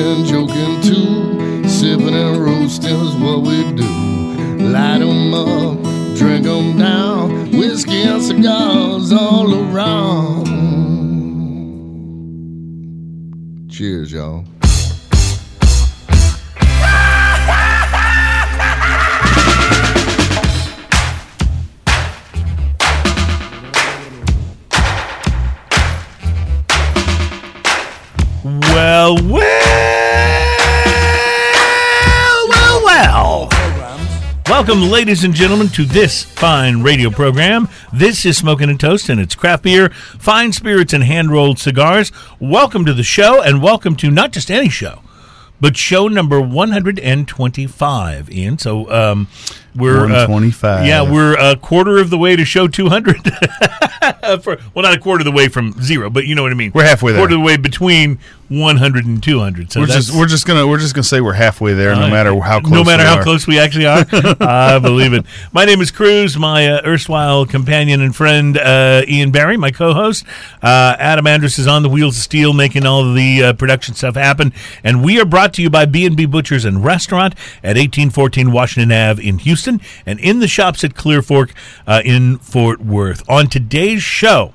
and joking too. Sipping and roasting is what we do. Light 'em up, drink 'em down. Whiskey and cigars all around. Cheers, y'all. Welcome, ladies and gentlemen, to this fine radio program. This is Smoking and Toast, and it's craft beer, fine spirits, and hand rolled cigars. Welcome to the show, and welcome to not just any show, but show number 125, Ian. So, um, we're uh, 125. yeah, we're a quarter of the way to show 200. For, well, not a quarter of the way from zero, but you know what I mean. We're halfway there. Quarter of the way between 100 and 200. So we're just we're just gonna we're just gonna say we're halfway there, no uh, matter how close. No matter how are. close we actually are. I believe it. My name is Cruz. My uh, erstwhile companion and friend uh, Ian Barry, my co-host. Uh, Adam Andrus is on the wheels of steel, making all the uh, production stuff happen. And we are brought to you by B&B Butchers and Restaurant at 1814 Washington Ave in Houston, and in the shops at Clear Fork uh, in Fort Worth. On today's show,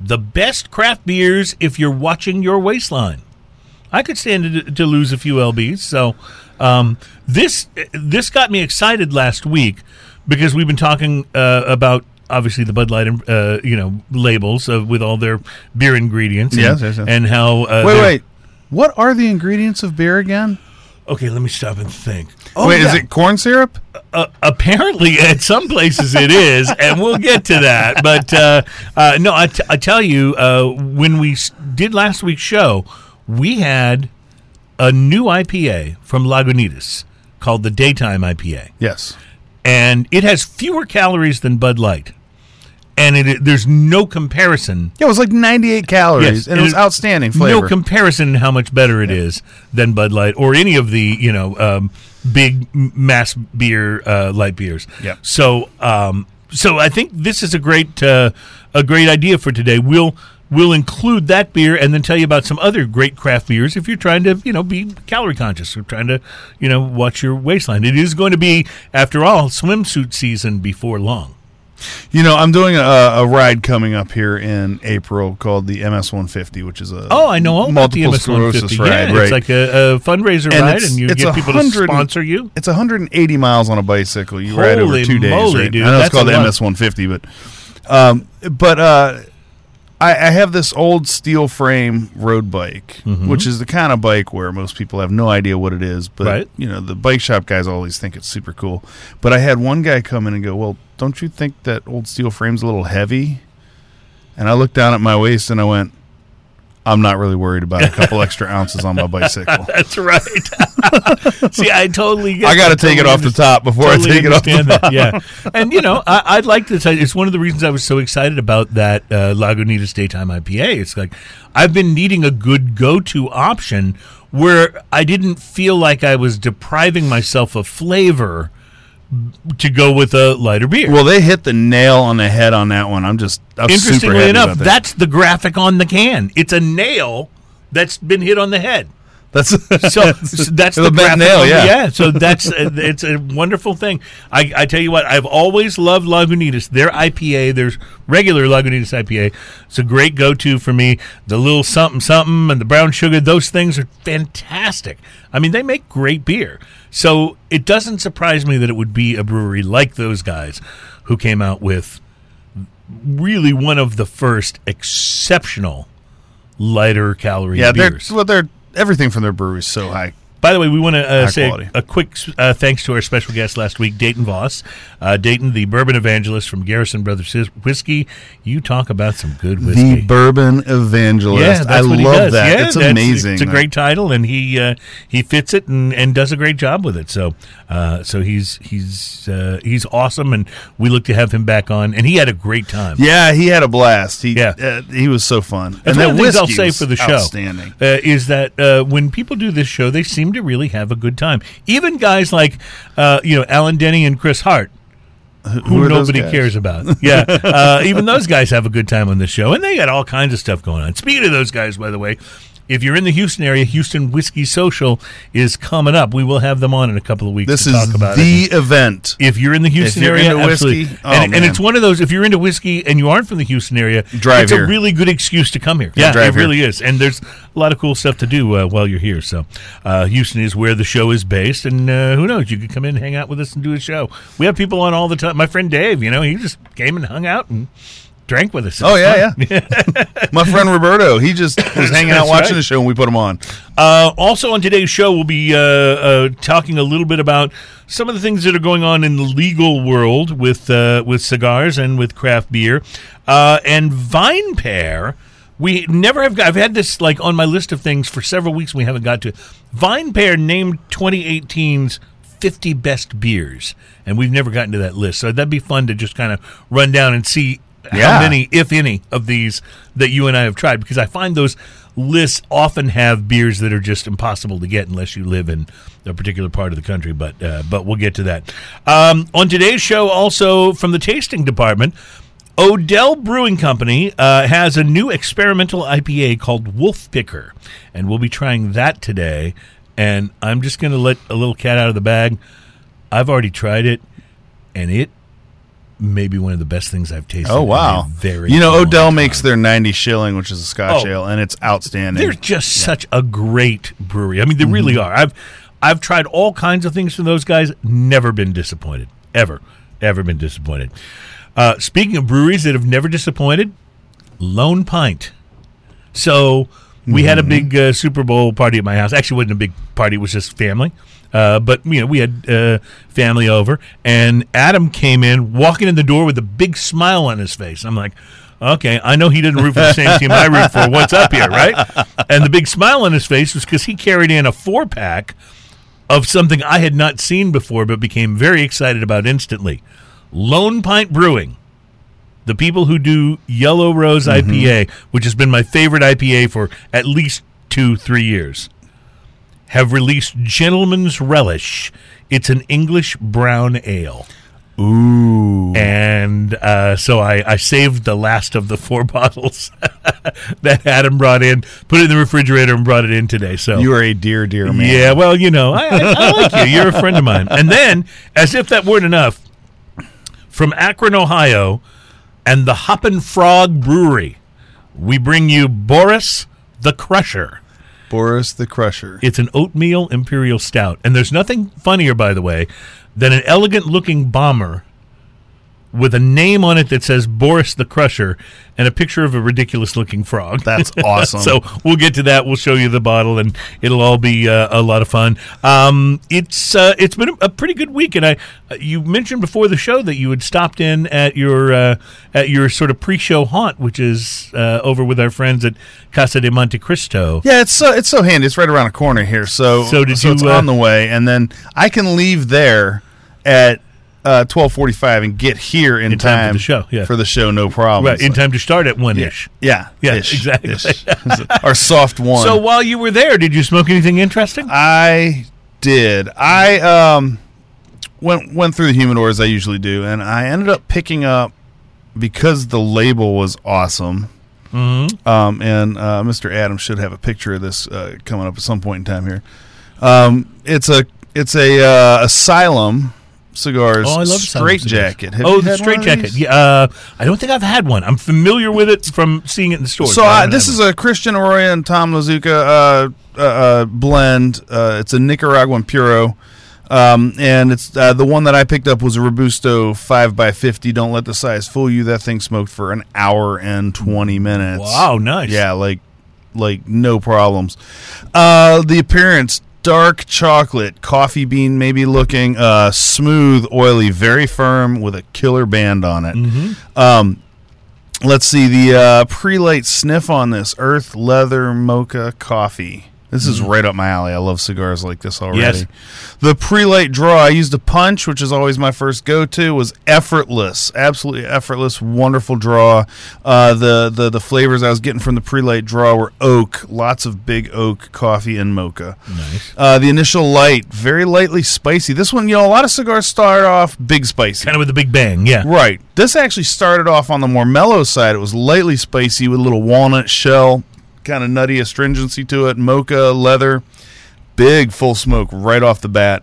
the best craft beers if you're watching your waistline. I could stand to, to lose a few lbs. So um, this this got me excited last week because we've been talking uh, about obviously the Bud Light uh, you know labels uh, with all their beer ingredients. And, Yes, yes, yes. and how uh, Wait, wait. What are the ingredients of beer again? Okay, let me stop and think. wait, is it corn syrup? Uh, apparently, at some places it is, and we'll get to that. But uh, uh, no, I, t- I tell you, uh, when we did last week's show, we had a new IPA from Lagunitas called the Daytime IPA, Yes. and it has fewer calories than Bud Light, and it, there's no comparison. Yeah, it was like 98 calories, Yes, and it was it- outstanding flavor. No comparison in how much better it is than Bud Light or any of the you know um, big mass beer uh, light beers. Yep. So um, so I think this is a great uh, a great idea for today. We'll we'll include that beer and then tell you about some other great craft beers if you're trying to you know be calorie conscious or trying to you know watch your waistline. It is going to be after all swimsuit season before long. You know, I'm doing a, a ride coming up here in April called the MS 150, which is a Oh, I know all about the multiple MS sclerosis 150. ride. yeah, right. it's like a, a fundraiser And ride, and you get people to sponsor you. It's 180 miles on a bicycle. You ride over Holy two days. moly, right? dude, I know that's it's called the. MS 150, but um, but uh, I, I have this old steel frame road bike, Mm-hmm. which is the kind of bike where most people have no idea what it is. But Right. you know, the bike shop guys always think it's super cool. But I had one guy come in and go, "Well, don't you think that old steel frame's a little heavy?" And I looked down at my waist and I went. I'm not really worried about a couple extra ounces on my bicycle. That's right. See, I totally get I got to that. take it off the top before totally I take it off the understand top. that, Yeah, and you know, I, I'd like to tell you, it's one of the reasons I was so excited about that uh, Lagunitas Daytime IPA. It's like I've been needing a good go-to option where I didn't feel like I was depriving myself of flavor to go with a lighter beer. Well, they hit the nail on the head on that one. I'm just I'm super Interestingly enough, that. that's the graphic on the can. It's a nail that's been hit on the head. That's So, so that's The bent nail, the- yeah. So that's uh, it's a wonderful thing. I, I tell you what, I've always loved Lagunitas. Their IPA, their regular Lagunitas IPA, it's a great go-to for me. The little something something and the brown sugar, those things are fantastic. I mean, they make great beer. So it doesn't surprise me that it would be a brewery like those guys who came out with really one of the first exceptional lighter calorie yeah. They're beers. well, they're everything from their brewery is so high. By the way, we want to uh, say quality. a quick uh, thanks to our special guest last week, Dayton Voss. Uh, Dayton, the bourbon evangelist from Garrison Brothers Whiskey. You talk about some good whiskey. The bourbon evangelist. yeah, that's I what he love does. that. Yeah, it's that's- amazing. It's a great title, and he uh, he fits it and, and does a great job with it. So uh, so he's he's uh, he's awesome, and we look to have him back on. And he had a great time. Yeah, he had a blast. He Yeah. uh, he was so fun. That's and one that of the things I'll whiskey say for the show. Outstanding. Uh, is that uh, when people do this show, they seem to really have a good time. Even guys like uh, you know Alan Denny and Chris Hart, who, who nobody cares about. Yeah, uh, even those guys have a good time on this show, and they got all kinds of stuff going on. Speaking of those guys, by the way, if you're in the Houston area, Houston Whiskey Social is coming up. We will have them on in a couple of weeks This to is talk about the it. event. If you're in the Houston area, absolutely. whiskey, oh, and, and it's one of those. If you're into whiskey and you aren't from the Houston area, Drive it's here. a really good excuse to come here. Yeah, Yeah, drive it here. really is. And there's a lot of cool stuff to do uh, while you're here. So, uh, Houston is where the show is based, and uh, who knows? You could come in, hang out with us, and do a show. We have people on all the time. My friend Dave, you know, he just came and hung out and drank with us. Oh yeah, yeah. My friend Roberto, he just was hanging out That's watching right. the show, and we put him on. Uh, also on today's show, we'll be uh, uh, talking a little bit about some of the things that are going on in the legal world with uh, with cigars and with craft beer, uh, and VinePair. We never have. Got, I've had this like on my list of things for several weeks. We haven't got to. VinePair named 2018's 50 best beers, and we've never gotten to that list. So that'd be fun to just kind of run down and see Yeah. how many, if any, of these that you and I have tried. Because I find those lists often have beers that are just impossible to get unless you live in a particular part of the country. But uh, but we'll get to that. Um, on today's show, also from the tasting department. Odell Brewing Company uh, has a new experimental IPA called Wolf Picker, and we'll be trying that today. And I'm just going to let a little cat out of the bag. I've already tried it, and it may be one of the best things I've tasted. Oh wow! very you know, Odell time. makes their 90 shilling, which is a Scotch Oh. ale, and it's outstanding. They're just such a great brewery. I mean, they really Mm-hmm. are. I've I've tried all kinds of things from those guys. Never been disappointed. Ever, ever been disappointed. Uh, speaking of breweries that have never disappointed, Lone Pint. So we had a Mm-hmm. big uh, Super Bowl party at my house. Actually, it wasn't a big party; it was just family. Uh, but you know, we had uh, family over, and Adam came in, walking in the door with a big smile on his face. I'm like, okay, I know he didn't root for the same team I root for. What's up here, right? And the big smile on his face was because he carried in a four pack of something I had not seen before, but became very excited about instantly. Lone Pint Brewing the people who do Yellow Rose IPA, which has been my favorite IPA for at least two, three years, have released Gentleman's Relish. It's an English brown ale. Ooh. And uh, so I, I saved the last of the four bottles that Adam brought in, put it in the refrigerator, and brought it in today. So You are a dear, dear man. yeah, well, you know, I, I, I like you. You're a friend of mine. And then, as if that weren't enough, from Akron, Ohio, and the Hoppin' Frog Brewery, we bring you Boris the Crusher. Boris the Crusher. It's an oatmeal imperial stout, and there's nothing funnier, by the way, than an elegant-looking bomber with a name on it that says Boris the Crusher and a picture of a ridiculous-looking frog. That's awesome. so we'll get to that. We'll show you the bottle, and it'll all be uh, a lot of fun. Um, it's uh, it's been a, pretty good week, and I uh, you mentioned before the show that you had stopped in at your uh, at your sort of pre-show haunt, which is uh, over with our friends at Casa de Montecristo. Yeah, it's so it's so handy. It's right around the corner here. So So did it's you, uh, on the way, and then I can leave there at uh, twelve forty five and get here in, In time for the show, yeah. for the show, no problem. Right, in time to start at one ish. Yeah, Yeah, ish, exactly. ish. Our soft one. So while you were there, did you smoke anything interesting? I did. I um went went through the humidors I usually do, and I ended up picking up because the label was awesome. Mm-hmm. Um, and uh, Mr. Adams should have a picture of this uh, coming up at some point in time here. Um, it's a it's a uh, Asylum cigars. Oh, I love straight jacket. Have oh, the straight jacket. Yeah, uh, I don't think I've had one. I'm familiar with it from seeing it in the store. So uh, this is a Christian Eiroa and Tom Lazuka uh, uh, uh, blend. Uh, it's a Nicaraguan puro, um, and it's uh, the one that I picked up was a Robusto five x fifty. Don't let the size fool you. That thing smoked for an hour and twenty minutes. wow, nice. Yeah, like like no problems. Uh, the appearance. Dark chocolate, coffee bean maybe looking, uh, smooth, oily, very firm with a killer band on it. Mm-hmm. Um, let's see the uh, pre-light sniff on this earth leather mocha coffee this is right up my alley i love cigars like this already Mm-hmm. Yes. the pre-light draw i used a punch which is always my first go-to was effortless absolutely effortless wonderful draw uh, the, the the flavors i was getting from the pre-light draw were oak lots of big oak coffee and mocha Nice. uh, the initial light very lightly spicy this one you know a lot of cigars start off big spicy Kind of with a big bang. Yeah. Right. This actually started off on the more mellow side. It was lightly spicy with a little walnut shell, kind of nutty astringency to it. Mocha, leather, big full smoke right off the bat.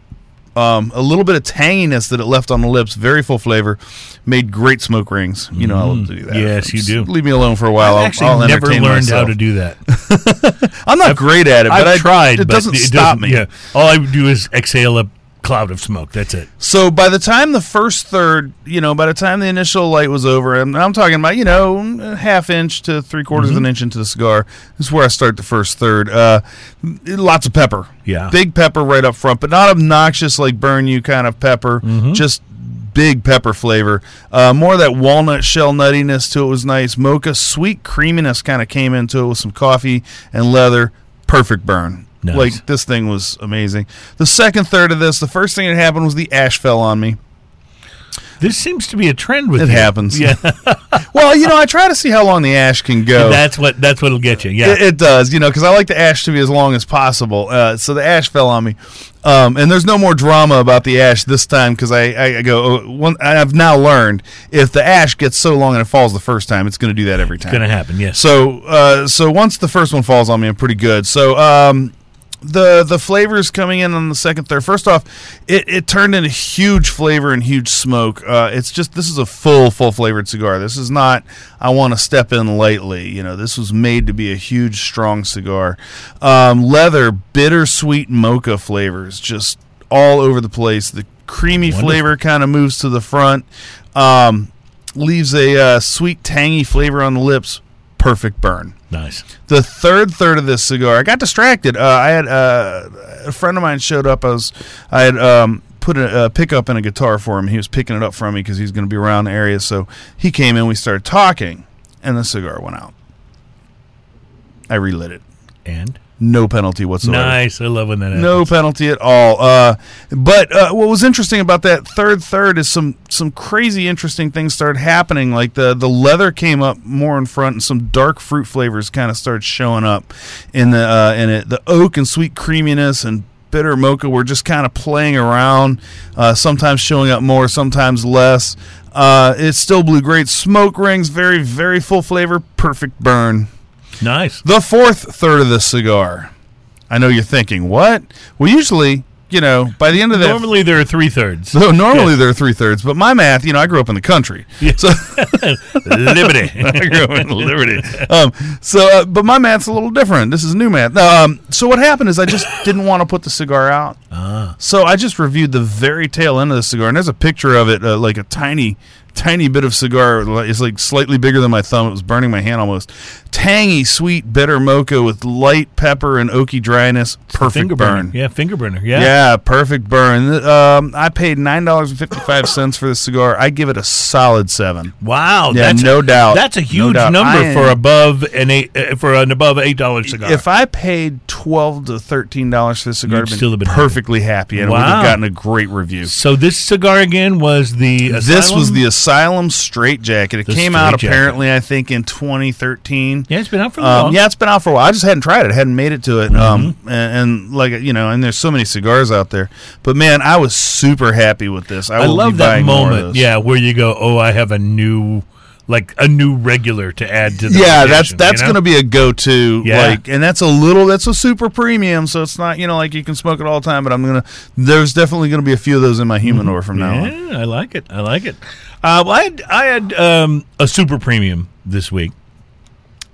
Um, a little bit of tanginess that it left on the lips, very full flavor, made great smoke rings. You know, I love to do that. Mm. Yes, you do. Leave me alone for a while. I've I'll, actually I'll never entertain learned myself. how to do that. I'm not great at it, but I've I tried. It doesn't it stop me. Yeah, all I do is exhale a cloud of smoke. That's it. So by the time the first third, you know, by the time the initial light was over, and I'm talking about, you know, a half inch to three quarters Mm-hmm. of an inch into the cigar. This is where I start the first third. Uh, lots of pepper. Yeah. Big pepper right up front, but not obnoxious like burn you kind of pepper. Mm-hmm. Just big pepper flavor. Uh, more of that walnut shell nuttiness to it was nice. Mocha sweet creaminess kind of came into it with some coffee and leather. Perfect burn. Nice. Like this thing was amazing. The second third of this, the first thing that happened was the ash fell on me. This seems to be a trend with It you. happens. Yeah, Well, you know, I try to see how long the ash can go. that's what that's what'll get you. Yeah, It, it does, you know, because I like the ash to be as long as possible. Uh, so the ash fell on me, um, and there's no more drama about the ash this time because I, I, I go. Oh, one, I've now learned if the ash gets so long and it falls the first time, it's going to do that every time. It's going to happen. Yes. So, uh, so once the first one falls on me, I'm pretty good. So, um, the the flavors coming in on the second, third. First off, it, it turned into huge flavor and huge smoke. Uh, it's just this is a full full flavored cigar. This is not I want to step in lightly. You know, this was made to be a huge strong cigar. Um, leather, bittersweet mocha flavors, just all over the place. The creamy Wonderful. flavor kind of moves to the front. Um, leaves a uh, sweet tangy flavor on the lips. Perfect burn nice. the third third of this cigar, I got distracted. Uh, I had uh, a friend of mine showed up. I was I had um, put a, a pickup in a guitar for him. He was picking it up from me because he's going to be around the area. So he came in. We started talking, and the cigar went out. I relit it. And No penalty whatsoever. nice. I love when that happens. No penalty at all. Uh, but uh, what was interesting about that third third is some some crazy interesting things started happening. Like the the leather came up more in front, and some dark fruit flavors kind of started showing up in the uh, in it. The oak and sweet creaminess and bitter mocha were just kind of playing around. Uh, sometimes showing up more, sometimes less. Uh, it still blew great smoke rings. Very very full flavor. Perfect burn. Nice. The fourth third of the cigar. I know you're thinking, what? Well, usually, you know, by the end of that. Normally there are three thirds. so normally there are three thirds, but my math, you know, I grew up in the country. So Liberty. I grew up in Liberty. Um, so, uh, but my math's a little different. This is new math. Um, so what happened is I just didn't want to put the cigar out. ah, So I just reviewed the very tail end of the cigar, and there's a picture of it, uh, like a tiny, tiny bit of cigar. It's like slightly bigger than my thumb. It was burning my hand almost. Tangy, sweet, bitter mocha with light pepper and oaky dryness. Perfect finger burn. burner. Yeah, finger burner. Yeah. Yeah, perfect burn. Um, I paid nine dollars and fifty five cents for this cigar. I give it a solid seven. Wow. Yeah, that's no a, doubt. That's a huge doubt. number I- for above an eight uh, for an above eight dollar cigar. If I paid twelve to thirteen dollars for this cigar, You'd I'd still have been perfectly happy, and it would have gotten a great review. so this cigar again was the This was the Asylum Straight Jacket. It The came out apparently, I think, in 2013. yeah. It's been out for a while. Um, yeah, it's been out for a while. I just hadn't tried it. I hadn't made it to it. Mm-hmm. Um, and, and like you know, and there's so many cigars out there. But man, I was super happy with this. I, I will love be that buying more of moment. Yeah, where you go, oh, I have a new, like a new regular to add to the yeah, that's rotation, that's you know? going to be a go-to. Yeah. Like, and that's a little. That's a super premium. So it's not you know like you can smoke it all the time. But I'm gonna. There's definitely going to be a few of those in my humidor from now on. Mm-hmm. Yeah, I like it. I like it. Uh, well, I had, I had um, a super premium this week.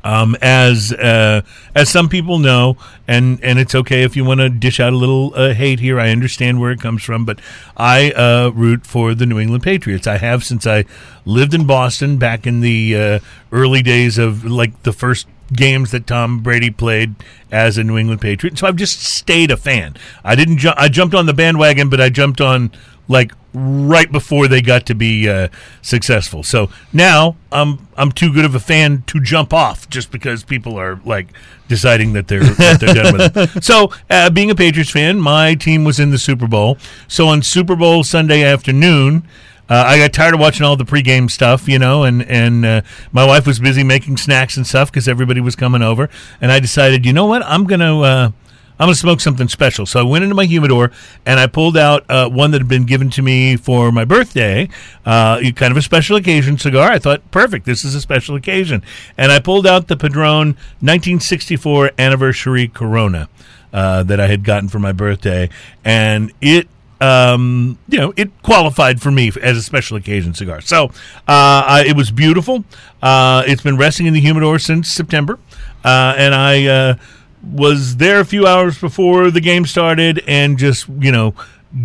Um, as uh, as some people know, and and it's okay if you want to dish out a little uh, hate here. I understand where it comes from, but I uh, root for the New England Patriots. I have since I lived in Boston back in the uh, early days of like the first games that Tom Brady played as a New England Patriot. So I've just stayed a fan. I didn't ju- I jumped on the bandwagon, but I jumped on like right before they got to be uh, successful. So now I'm I'm too good of a fan to jump off just because people are like deciding that they're that they're done with it. So uh, being a Patriots fan, my team was in the Super Bowl. So on Super Bowl Sunday afternoon. Uh, I got tired of watching all the pregame stuff, you know, and and uh, my wife was busy making snacks and stuff because everybody was coming over, and I decided, you know what, I'm gonna uh, I'm going to smoke something special. So I went into my humidor and I pulled out uh, one that had been given to me for my birthday, uh, kind of a special occasion cigar. I thought, perfect, this is a special occasion. And I pulled out the Padron 1964 anniversary Corona uh, that I had gotten for my birthday, and it um, you know, it qualified for me as a special occasion cigar. So uh, I, it was beautiful. Uh, it's been resting in the humidor since September, uh, and I uh, was there a few hours before the game started, and just you know,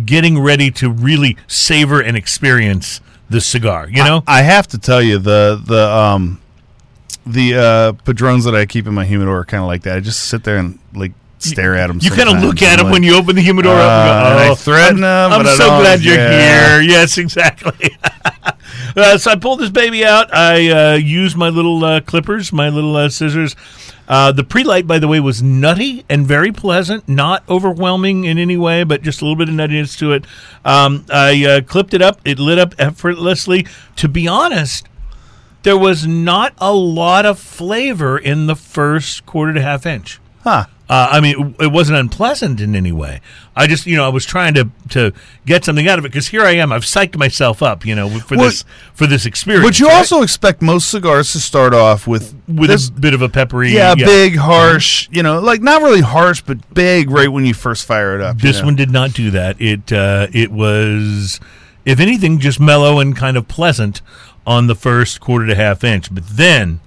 getting ready to really savor and experience the cigar. You know, I have to tell you the the um the uh padrones that I keep in my humidor are kind of like that. I just sit there and like stare at them. you kind of look at them when you open the humidor up. Uh, And and go, I oh, threaten I'm, them, I'm but I so glad you're yeah. here. Yes, exactly. uh, so I pulled this baby out. I uh, used my little uh, clippers, my little uh, scissors. Uh, the pre-light, by the way, was nutty and very pleasant, not overwhelming in any way, but just a little bit of nuttiness to it. Um, I uh, clipped it up; it lit up effortlessly. To be honest, there was not a lot of flavor in the first quarter to half inch. Huh. Uh, I mean, it, wasn't unpleasant in any way. I just, you know, I was trying to to get something out of it because here I am. I've psyched myself up, you know, for Well, this for this experience. But you right? also expect most cigars to start off with with this, a bit of a peppery, yeah, big, harsh, you know, like not really harsh, but big right when you first fire it up. you This know? one did not do that. It uh, it was, if anything, just mellow and kind of pleasant on the first quarter to half inch. But then,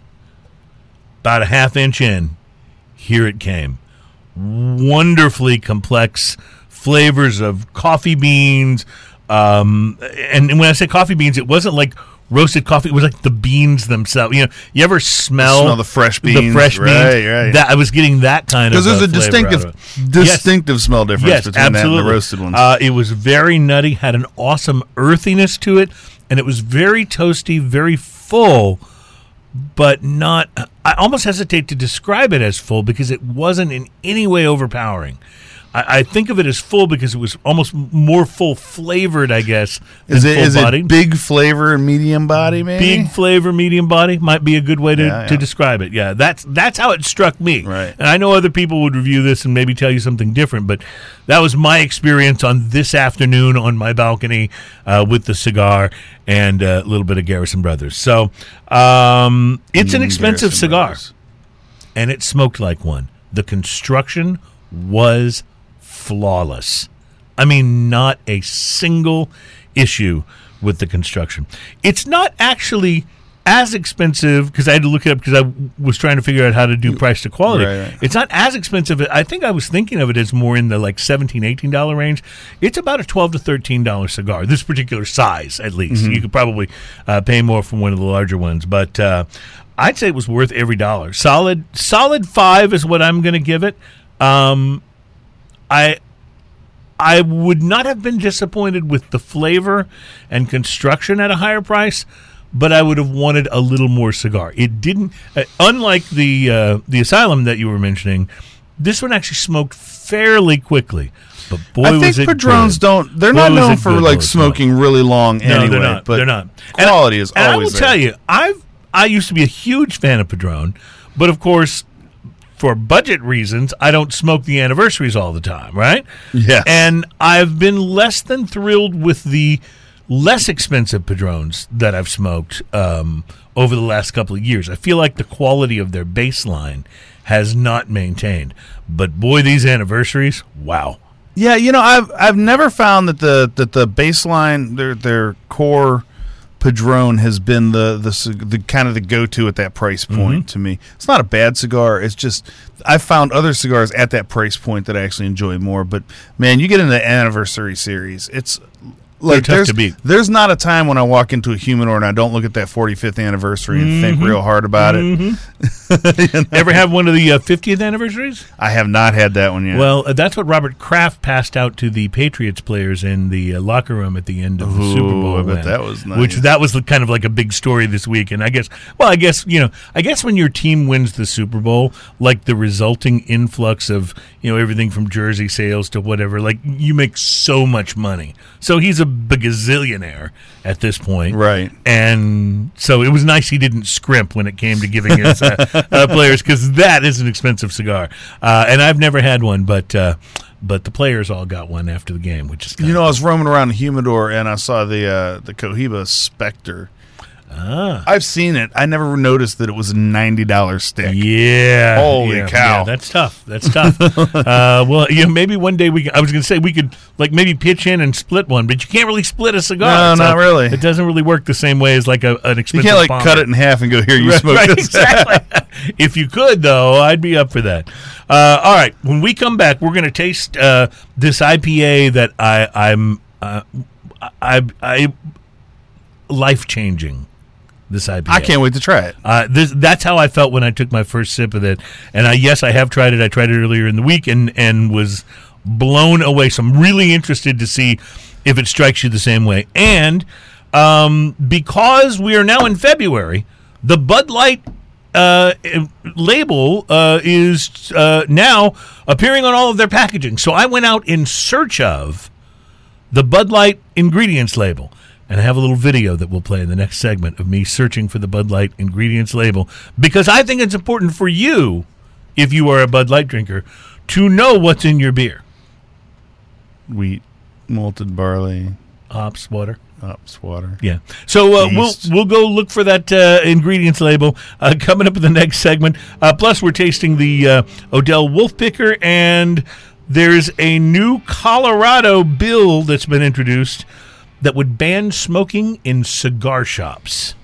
about a half inch in, here it came. Wonderfully complex flavors of coffee beans. Um, and when I say coffee beans, it wasn't like roasted coffee. It was like the beans themselves. You know, you ever smell, Smell the fresh beans? The fresh beans. right, right. That I was getting that kind of because there's a out distinctive. Yes. distinctive smell difference Yes, between absolutely. that and the roasted ones. Uh, it was very nutty, had an awesome earthiness to it, and it was very toasty, very full, but not. I almost hesitate to describe it as full because it wasn't in any way overpowering. I, I think of it as full because it was almost more full flavored, I guess. Than is it full is bodied. it big flavor and medium body? Maybe Big flavor, medium body might be a good way to, Yeah, to describe it. Yeah, that's that's how it struck me. Right. And I know other people would review this and maybe tell you something different, but that was my experience on this afternoon on my balcony uh, with the cigar and uh, a little bit of Garrison Brothers. So um, it's an Mm, expensive Garrison cigar, Brothers. and it smoked like one. The construction was flawless. I mean, not a single issue with the construction. It's not actually as expensive because I had to look it up because I was trying to figure out how to do price to quality. Right, right. It's not as expensive. I think I was thinking of it as more in the like 17 18 dollar range. It's about a 12 to 13 dollar cigar. This particular size at least. Mm-hmm. You could probably uh, pay more from one of the larger ones, but uh, I'd say it was worth every dollar. Solid solid 5 is what I'm going to give it. Um I I would not have been disappointed with the flavor and construction at a higher price, but I would have wanted a little more cigar. It didn't, uh, unlike the uh, the asylum that you were mentioning. This one actually smoked fairly quickly, but boy I think Padrones good. don't. They're Boy, not known for like smoking really long No, anyway. they're not. But they're not. And- Quality is and I will there. tell you, I've I used to be a huge fan of Padrone, but of course, for budget reasons, I don't smoke the anniversaries all the time, right? Yeah. And I've been less than thrilled with the less expensive Padrones that I've smoked um, over the last couple of years. I feel like the quality of their baseline has not maintained. But boy, these anniversaries, wow. Yeah, you know, I've I've never found that the that the baseline their their core Padron has been the the the kind of the go to at that price mm-hmm. point to me. It's not a bad cigar. It's just I've found other cigars at that price point that I actually enjoy more. But man, you get into the anniversary series, it's like tough there's to beat. there's not a time when I walk into a humidor and I don't look at that 45th anniversary and think real hard about it. Ever have one of the uh, 50th anniversaries? I have not had that one yet. Well, uh, that's what Robert Kraft passed out to the Patriots players in the uh, locker room at the end of the Super Bowl. I bet win, that was Which that was kind of like a big story this week. And I guess, well, I guess you know, I guess when your team wins the Super Bowl, like the resulting influx of you know everything from jersey sales to whatever, like you make so much money. So he's a bagazillionaire at this point, Right. And so it was nice he didn't scrimp when it came to giving his uh, uh, players because that is an expensive cigar. Uh, and I've never had one, but uh, but the players all got one after the game, which is You know, I was roaming around the humidor and I saw the uh, the Cohiba Spectre. Ah. I've seen it. I never noticed that it was a ninety dollar stick. Yeah. Holy yeah, cow. yeah, that's tough. That's tough. uh, well, you know, maybe one day we. I was going to say we could like maybe pitch in and split one, but you can't really split a cigar. No, not really. It doesn't really work the same way as like a, an You can't like bomber. cut it in half and go here. You Right, smoke right, this. exactly. if you could, though, I'd be up for that. Uh, all right, when we come back, we're going to taste uh, this IPA that I, I'm uh, I, I life changing. This IPA. I can't wait to try it. Uh, this, that's how I felt when I took my first sip of it. And I, yes, I have tried it. I tried it earlier in the week and, and was blown away. So I'm really interested to see if it strikes you the same way. And um, because we are now in February, the Bud Light uh, eh, label uh, is uh, now appearing on all of their packaging. So I went out in search of the Bud Light ingredients label. And I have a little video that we'll play in the next segment of me searching for the Bud Light ingredients label because I think it's important for you, if you are a Bud Light drinker, to know what's in your beer. Wheat, malted barley, Hops, water. hops, water. Yeah. So uh, we'll we'll go look for that uh, ingredients label uh, coming up in the next segment. Uh, plus, we're tasting the uh, Odell Wolf Picker, and there's a new Colorado bill that's been introduced that would ban smoking in cigar shops.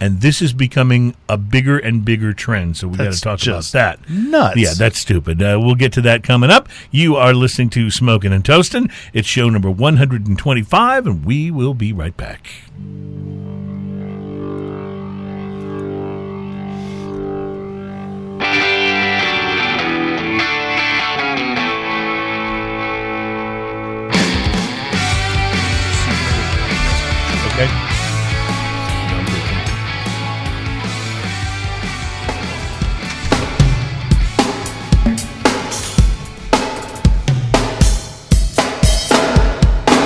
And this is becoming a bigger and bigger trend. So we got to talk about that. nuts. Yeah, that's stupid. Uh, we'll get to that coming up. You are listening to Smoking and Toasting. It's show number 125, and we will be right back. Okay.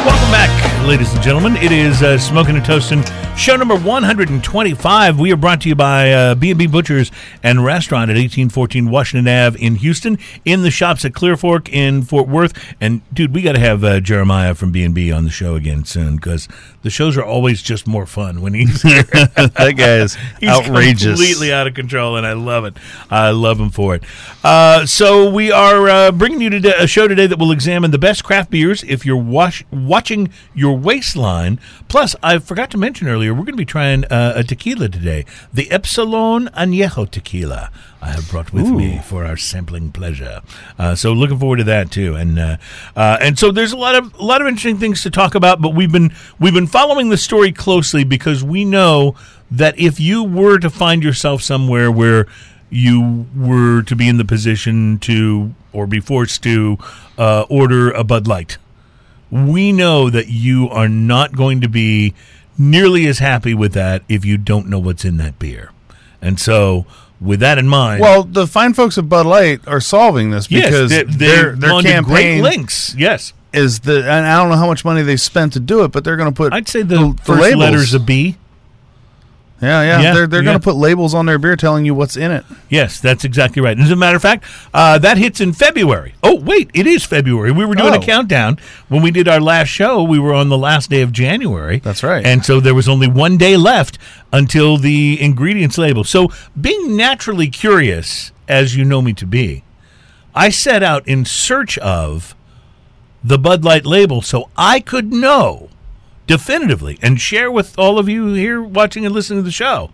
Welcome back, ladies and gentlemen. It is uh, Smoking and Toasting, show number 125. We are brought to you by uh, B&B Butchers and Restaurant at 1814 Washington Ave in Houston, in the shops at Clear Fork in Fort Worth. And, dude, we got to have uh, Jeremiah from B&B on the show again soon because the shows are always just more fun when he's here. that guy is He's outrageous. completely out of control, and I love it. I love him for it. Uh, so we are uh, bringing you today, a show today that will examine the best craft beers if you're wash, watching your waistline. Plus, I forgot to mention earlier, we're going to be trying uh, a tequila today, the Epsilon Añejo tequila. I have brought with me for our sampling pleasure. Uh, so looking forward to that too, and uh, uh, and so there's a lot of a lot of interesting things to talk about. But we've been we've been following the story closely because we know that if you were to find yourself somewhere where you were to be in the position to or be forced to uh, order a Bud Light, we know that you are not going to be nearly as happy with that if you don't know what's in that beer. And so, with that in mind, Well, the fine folks at Bud Light are solving this yes, because they, their they've their to great campaign links. Yes, is the and I don't know how much money they spent to do it, but they're going to put I'd say the, first labels. letter's a B. yeah, yeah, Yeah, they're they're yeah. going to put labels on their beer telling you what's in it. Yes, that's exactly right. As a matter of fact, uh, that hits in February. Oh, wait, it is February. We were doing a Oh. countdown when we did our last show. We were on the last day of January. That's right. And so there was only one day left until the ingredients label. So, being naturally curious, as you know me to be, I set out in search of the Bud Light label so I could know definitively and share with all of you here watching and listening to the show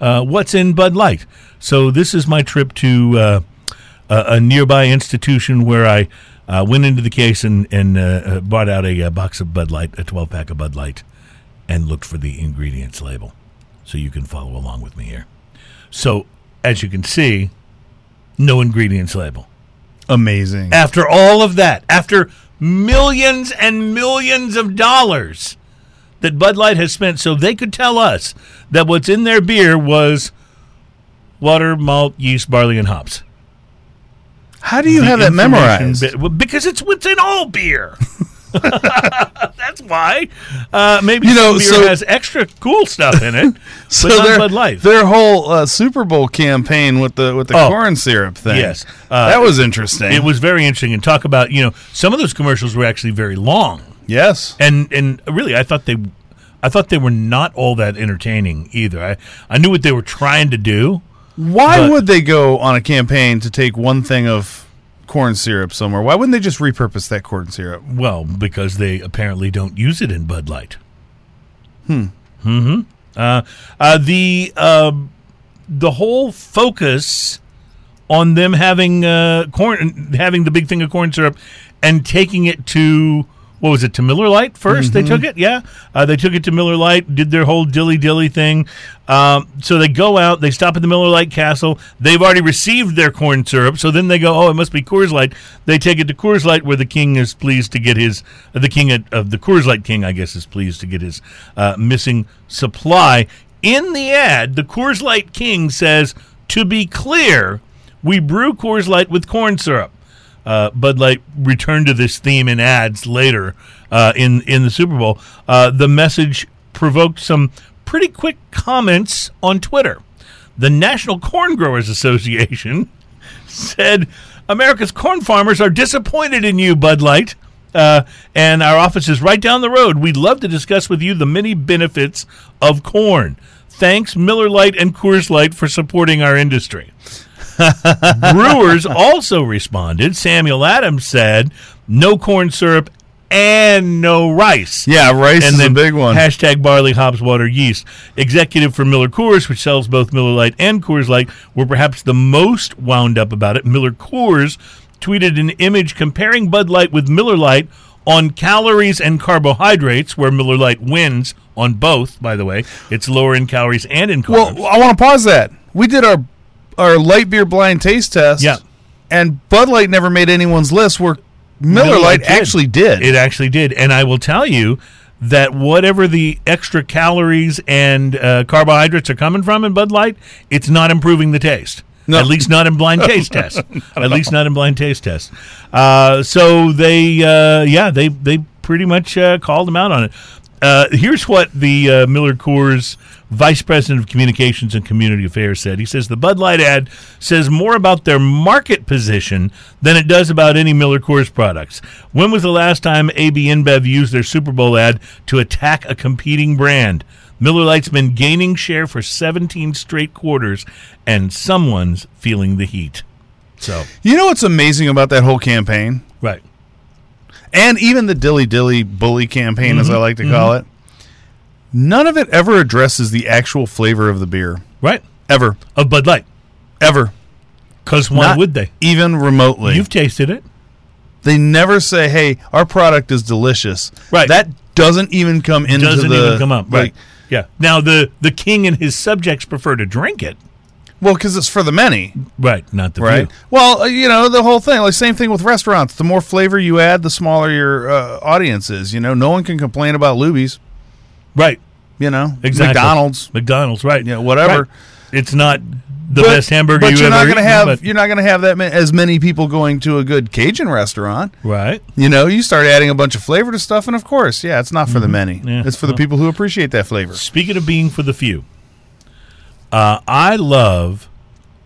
uh, what's in Bud Light. So this is my trip to uh, a, a nearby institution where I uh, went into the case and, and uh, uh, bought out a, uh box of Bud Light, a 12 pack of Bud Light, and looked for the ingredients label. So you can follow along with me here. So as you can see, no ingredients label Amazing. after all of that, after millions and millions of dollars that Bud Light has spent so they could tell us that what's in their beer was water, malt, yeast, barley, and hops. How do you The have that memorized? because it's what's in all beer. That's why. Uh, maybe You know, some beer so- has extra cool stuff in it, So their, Bud Light. their whole uh, Super Bowl campaign with the with the Oh. corn syrup thing. Yes. Uh, that was interesting. It was very interesting, and talk about you know some of those commercials were actually very long, yes. and and really I thought they, I thought they were not all that entertaining either. I I knew what they were trying to do. Why but- would they go on a campaign to take one thing of corn syrup somewhere? Why wouldn't they just repurpose that corn syrup? Well, because they apparently don't use it in Bud Light. Hmm. Hmm. Uh, uh, the uh, the whole focus on them having uh, corn, having the big thing of corn syrup, and taking it to what was it to Miller Lite 1st They took it, yeah. Uh, they took it to Miller Lite, did their whole dilly dilly thing. Um, so they go out, they stop at the Miller Lite Castle. They've already received their corn syrup, so then they go, oh, it must be Coors Light. They take it to Coors Light, where the king is pleased to get his, uh, the king of, of the Coors Light king, I guess, is pleased to get his uh, missing supply. In the ad, the Coors Light king says, to be clear, we brew Coors Light with corn syrup. Uh, Bud Light returned to this theme in ads later uh, in in the Super Bowl. Uh, the message provoked some pretty quick comments on Twitter. The National Corn Growers Association said America's corn farmers are disappointed in you, Bud Light. Uh, and our office is right down the road. We'd love to discuss with you the many benefits of corn. Thanks, Miller Lite and Coors Light, for supporting our industry. Brewers also responded. Samuel Adams said, "No corn syrup and no rice." Yeah, rice and is then a big one. Hashtag barley, hops, water, yeast. Executive for Miller Coors, which sells both Miller Lite and Coors Light, were perhaps the most wound up about it. Miller Coors tweeted an image comparing Bud Light with Miller Lite on calories and carbohydrates, where Miller Lite wins on both. By the way, it's lower in calories and in carbs. well, I want to pause that. We did our our light beer blind taste test. Yeah. And Bud Light never made anyone's list where Miller, Miller Lite did. actually did. It actually did, and I will tell you that whatever the extra calories and uh, carbohydrates are coming from in Bud Light, it's not improving the taste. No. At least not in blind taste tests. At least not in blind taste tests. Uh, so they, uh, yeah, they they pretty much uh, called them out on it. Uh, here's what the uh, Miller Coors Vice President of Communications and Community Affairs said. He says the Bud Light ad says more about their market position than it does about any Miller Coors products. When was the last time AB InBev used their Super Bowl ad to attack a competing brand? Miller Lite's been gaining share for 17 straight quarters, and someone's feeling the heat. So, you know what's amazing about that whole campaign? right. And even the Dilly Dilly Bully campaign, Mm-hmm. as I like to call it. None of it ever addresses the actual flavor of the beer. Right. Ever. Of Bud Light. Ever. Because why Not would they? Even remotely. You've tasted it. they never say, "Hey, our product is delicious." Right. That doesn't even come into doesn't the even come up. like, Right. Yeah. Now the the king and his subjects prefer to drink it. Well, because it's for the many, Right. Not the right? few. Well, uh, you know the whole thing. Like same thing with restaurants. The more flavor you add, the smaller your uh, audience is. You know, no one can complain about Luby's. Right. You know, Exactly. McDonald's. McDonald's. Right. Yeah, whatever. Right. It's not the But- best hamburger but you you're ever not gonna eaten, have you're not going to have that ma- as many people going to a good Cajun restaurant. right. You know, you start adding a bunch of flavor to stuff, and of course, yeah, it's not for the many. Mm-hmm. Yeah. It's for the people who appreciate that flavor. Speaking of being for the few, uh, I love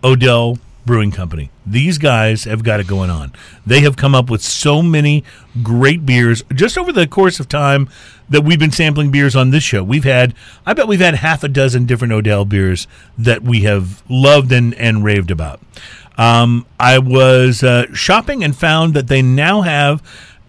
Odell Brewing Company. These guys have got it going on. They have come up with so many great beers just over the course of time that we've been sampling beers on this show. We've had, I bet we've had half a dozen different Odell beers that we have loved and, and raved about. Um, I was uh, shopping and found that they now have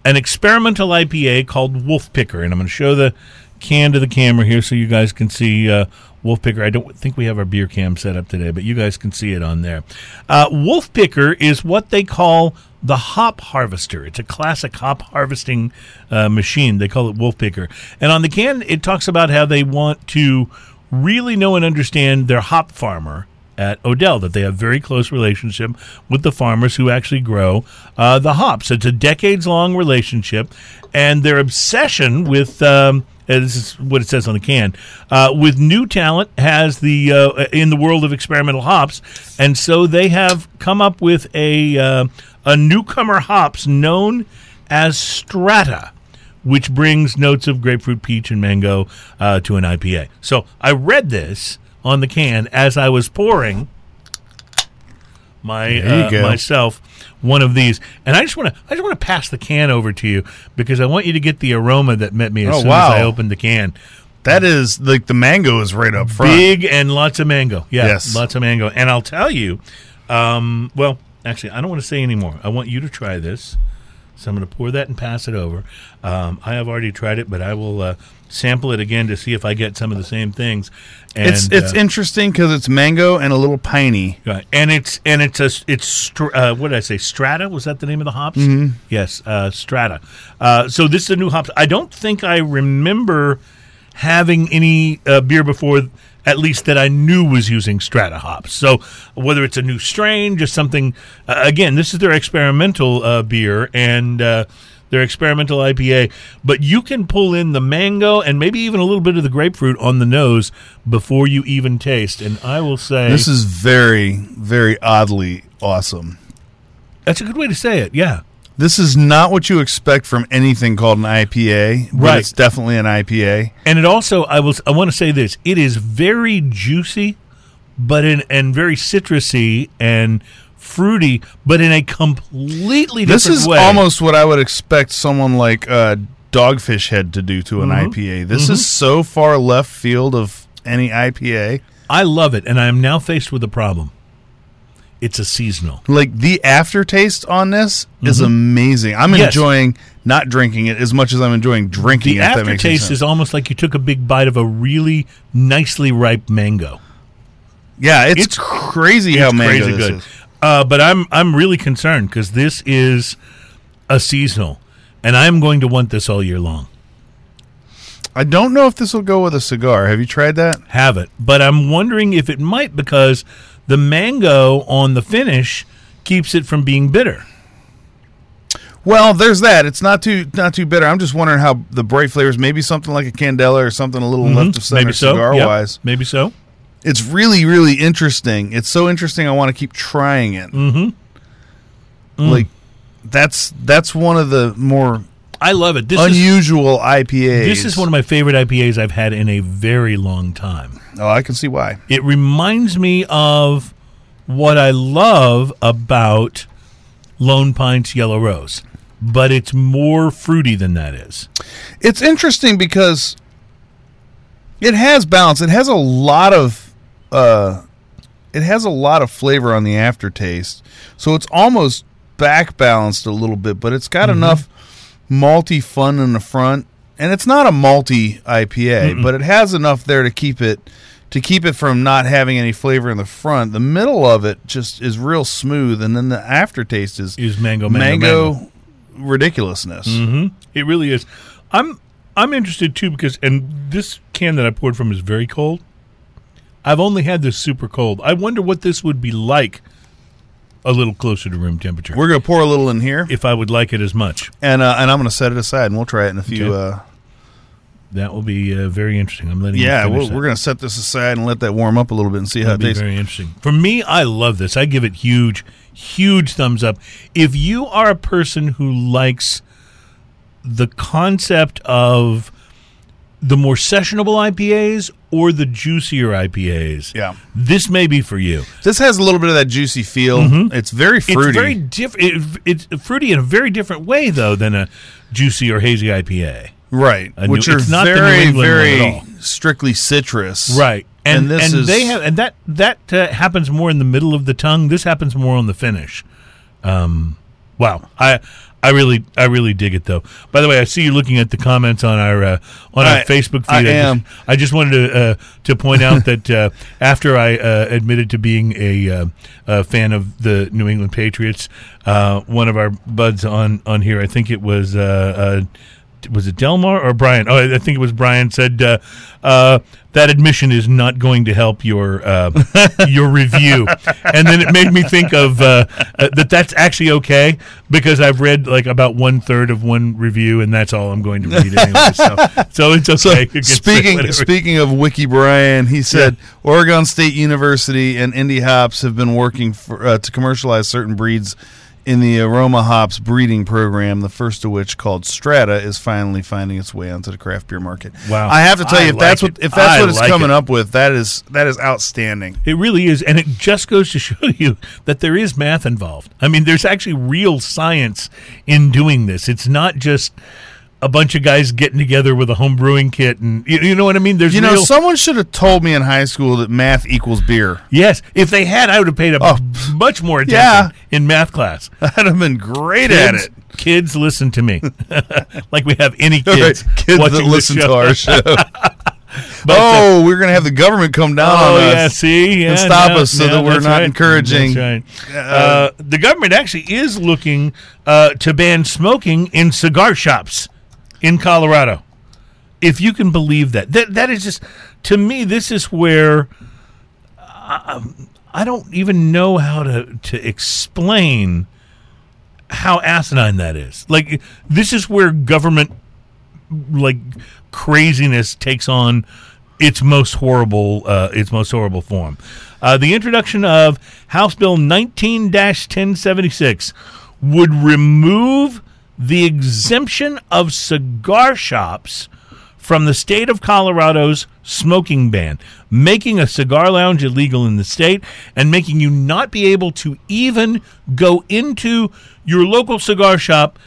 an experimental IPA called Wolf Picker, and I'm going to show the can to the camera here so you guys can see uh, Wolf Picker. I don't think we have our beer cam set up today, but you guys can see it on there. Uh, Wolf Picker is what they call the hop harvester. It's a classic hop harvesting uh, machine. They call it Wolf Picker. And on the can, it talks about how they want to really know and understand their hop farmer at Odell that they have very close relationship with the farmers who actually grow uh, the hops. It's a decades long relationship, and their obsession with um, uh, this is what it says on the can uh, with new talent has the uh, in the world of experimental hops, and so they have come up with a uh, a newcomer hops known as Strata which brings notes of grapefruit, peach, and mango uh, to an IPA. So I read this on the can as I was pouring my uh, myself one of these, and I just want to I just want to pass the can over to you because I want you to get the aroma that met me as Oh, soon wow. as I opened the can. That is like the mango is right up front. Big and lots of mango. Yeah, Yes. lots of mango. And I'll tell you, um, well, actually, I don't want to say anymore. I want you to try this. So I'm going to pour that and pass it over. Um, I have already tried it, but I will uh, sample it again to see if I get some of the same things. And, it's it's uh, interesting because it's mango and a little piney. Right. and it's and it's a it's uh, what did I say? Strata was that the name of the hops? Mm-hmm. Yes, uh, Strata. Uh, so this is a new hops. I don't think I remember having any uh, beer before, at least that I knew was using Strata hops. So whether it's a new strain, just something. Uh, again, this is their experimental uh, beer and. Uh, their experimental IPA, but you can pull in the mango and maybe even a little bit of the grapefruit on the nose before you even taste. And I will say This is very very oddly awesome. That's a good way to say it. Yeah. This is not what you expect from anything called an IPA, but Right. it's definitely an IPA. And it also I will I want to say this. It is very juicy but in and very citrusy and fruity but in a completely different This is way. almost what I would expect someone like uh, Dogfish Head to do to an Mm-hmm. IPA. This is so far left field of any IPA. I love it and I am now faced with a problem. It's a seasonal. Like the aftertaste on this is amazing. I'm Mm-hmm. Yes. enjoying not drinking it as much as I'm enjoying drinking The it. if that makes any aftertaste is almost like you took a big bite of a really nicely ripe mango. yeah, it's, it's- crazy how it's mango crazy good. is. Uh, but I'm I'm really concerned because this is a seasonal, and I'm going to want this all year long. I don't know if this will go with a cigar. Have you tried that? Have it, but I'm wondering if it might because the mango on the finish keeps it from being bitter. Well, there's that. It's not too not too bitter. I'm just wondering how the bright flavors, maybe something like a candela or something a little left of center Mm-hmm. Maybe so. cigar Yep. wise. Maybe so. It's really really interesting. It's so interesting. I want to keep trying it. Mm-hmm. Mm. Like that's that's one of the more I love it. This is unusual IPAs. this is one of my favorite IPAs I've had in a very long time. Oh, I can see why. It reminds me of what I love about Lone Pint's Yellow Rose, but it's more fruity than that is. It's interesting because it has balance. It has a lot of uh it has a lot of flavor on the aftertaste. So it's almost back balanced a little bit, but it's got enough malty fun in the front. And it's not a malty IPA, but it has enough there to keep it to keep it from not having any flavor in the front. The middle of it just is real smooth and then the aftertaste is Is mango mango, mango. ridiculousness. hmm It really is. I'm I'm interested too because and this can that I poured from is very cold. I've only had this super cold. I wonder what this would be like a little closer to room temperature. We're gonna pour a little in here. if I would like it as much. and uh, and I'm going to set it aside, and we'll try it in a few. Okay. Uh, That will be uh, very interesting. I'm letting yeah, that. we're going to set this aside and let that warm up a little bit and see how That'd it be tastes. very interesting. For me, I love this. I give it huge, huge thumbs up. If you are a person who likes the concept of the more sessionable IPAs or the juicier IPAs, Yeah, this may be for you. this has a little bit of that juicy feel. It's very fruity. Mm-hmm. It's very different. It, it's fruity in a very different way, though, than a juicy or hazy IPA. right, A which New- are it's not the New very England one at very strictly citrus. Right. And, And this and is- they have and that that uh, happens more in the middle of the tongue. This happens more on the finish. Um, wow, I I really I really dig it though. By the way, I see you looking at the comments on our uh, on our I- Facebook feed. I just- am. I just wanted to uh, to point out that uh, after I uh, admitted to being a, uh, a fan of the New England Patriots, uh, one of our buds on on here, I think it was. Was it Delmar or Brian? Oh, I think it was Brian. Said uh, uh, that admission is not going to help your uh, your review, and then it made me think of uh, uh, that. That's actually okay because I've read like about one third of one review, and that's all I'm going to read anyway. So, so it's okay. Say Speaking speaking of Wiki Brian, he said Oregon State University and Indie Hops have been working for, uh, to commercialize certain breeds in the aroma hops breeding program, the first of which called Strata is finally finding its way onto the craft beer market. Wow. I have to tell I you if that's like what if that's I what it's like coming it. up with, that is that is outstanding. It really is, and it just goes to show you that there is math involved. I mean, there's actually real science in doing this. It's not just a bunch of guys getting together with a home brewing kit, and you, you know what I mean. There's You know, real. someone should have told me in high school that math equals beer. yes, if they had, I would have paid a Oh, much more attention yeah. in math class. I'd have been great at it. kids, listen to me. like we have any kids, Kids watching that listen to our show. But, uh, oh, we're gonna have the government come down Oh on yeah, us. see, yeah, stop no, us so no, that we're not right. encouraging, That's right. Uh, the government actually is looking uh, to ban smoking in cigar shops in Colorado. If you can believe that, that that is just to me. This is where um, I don't even know how to to explain how asinine that is. Like this is where government like craziness takes on its most horrible uh, its most horrible form. Uh, the introduction of House Bill 19-1076 would remove the exemption of cigar shops from the state of Colorado's smoking ban, making a cigar lounge illegal in the state and making you not be able to even go into your local cigar shop,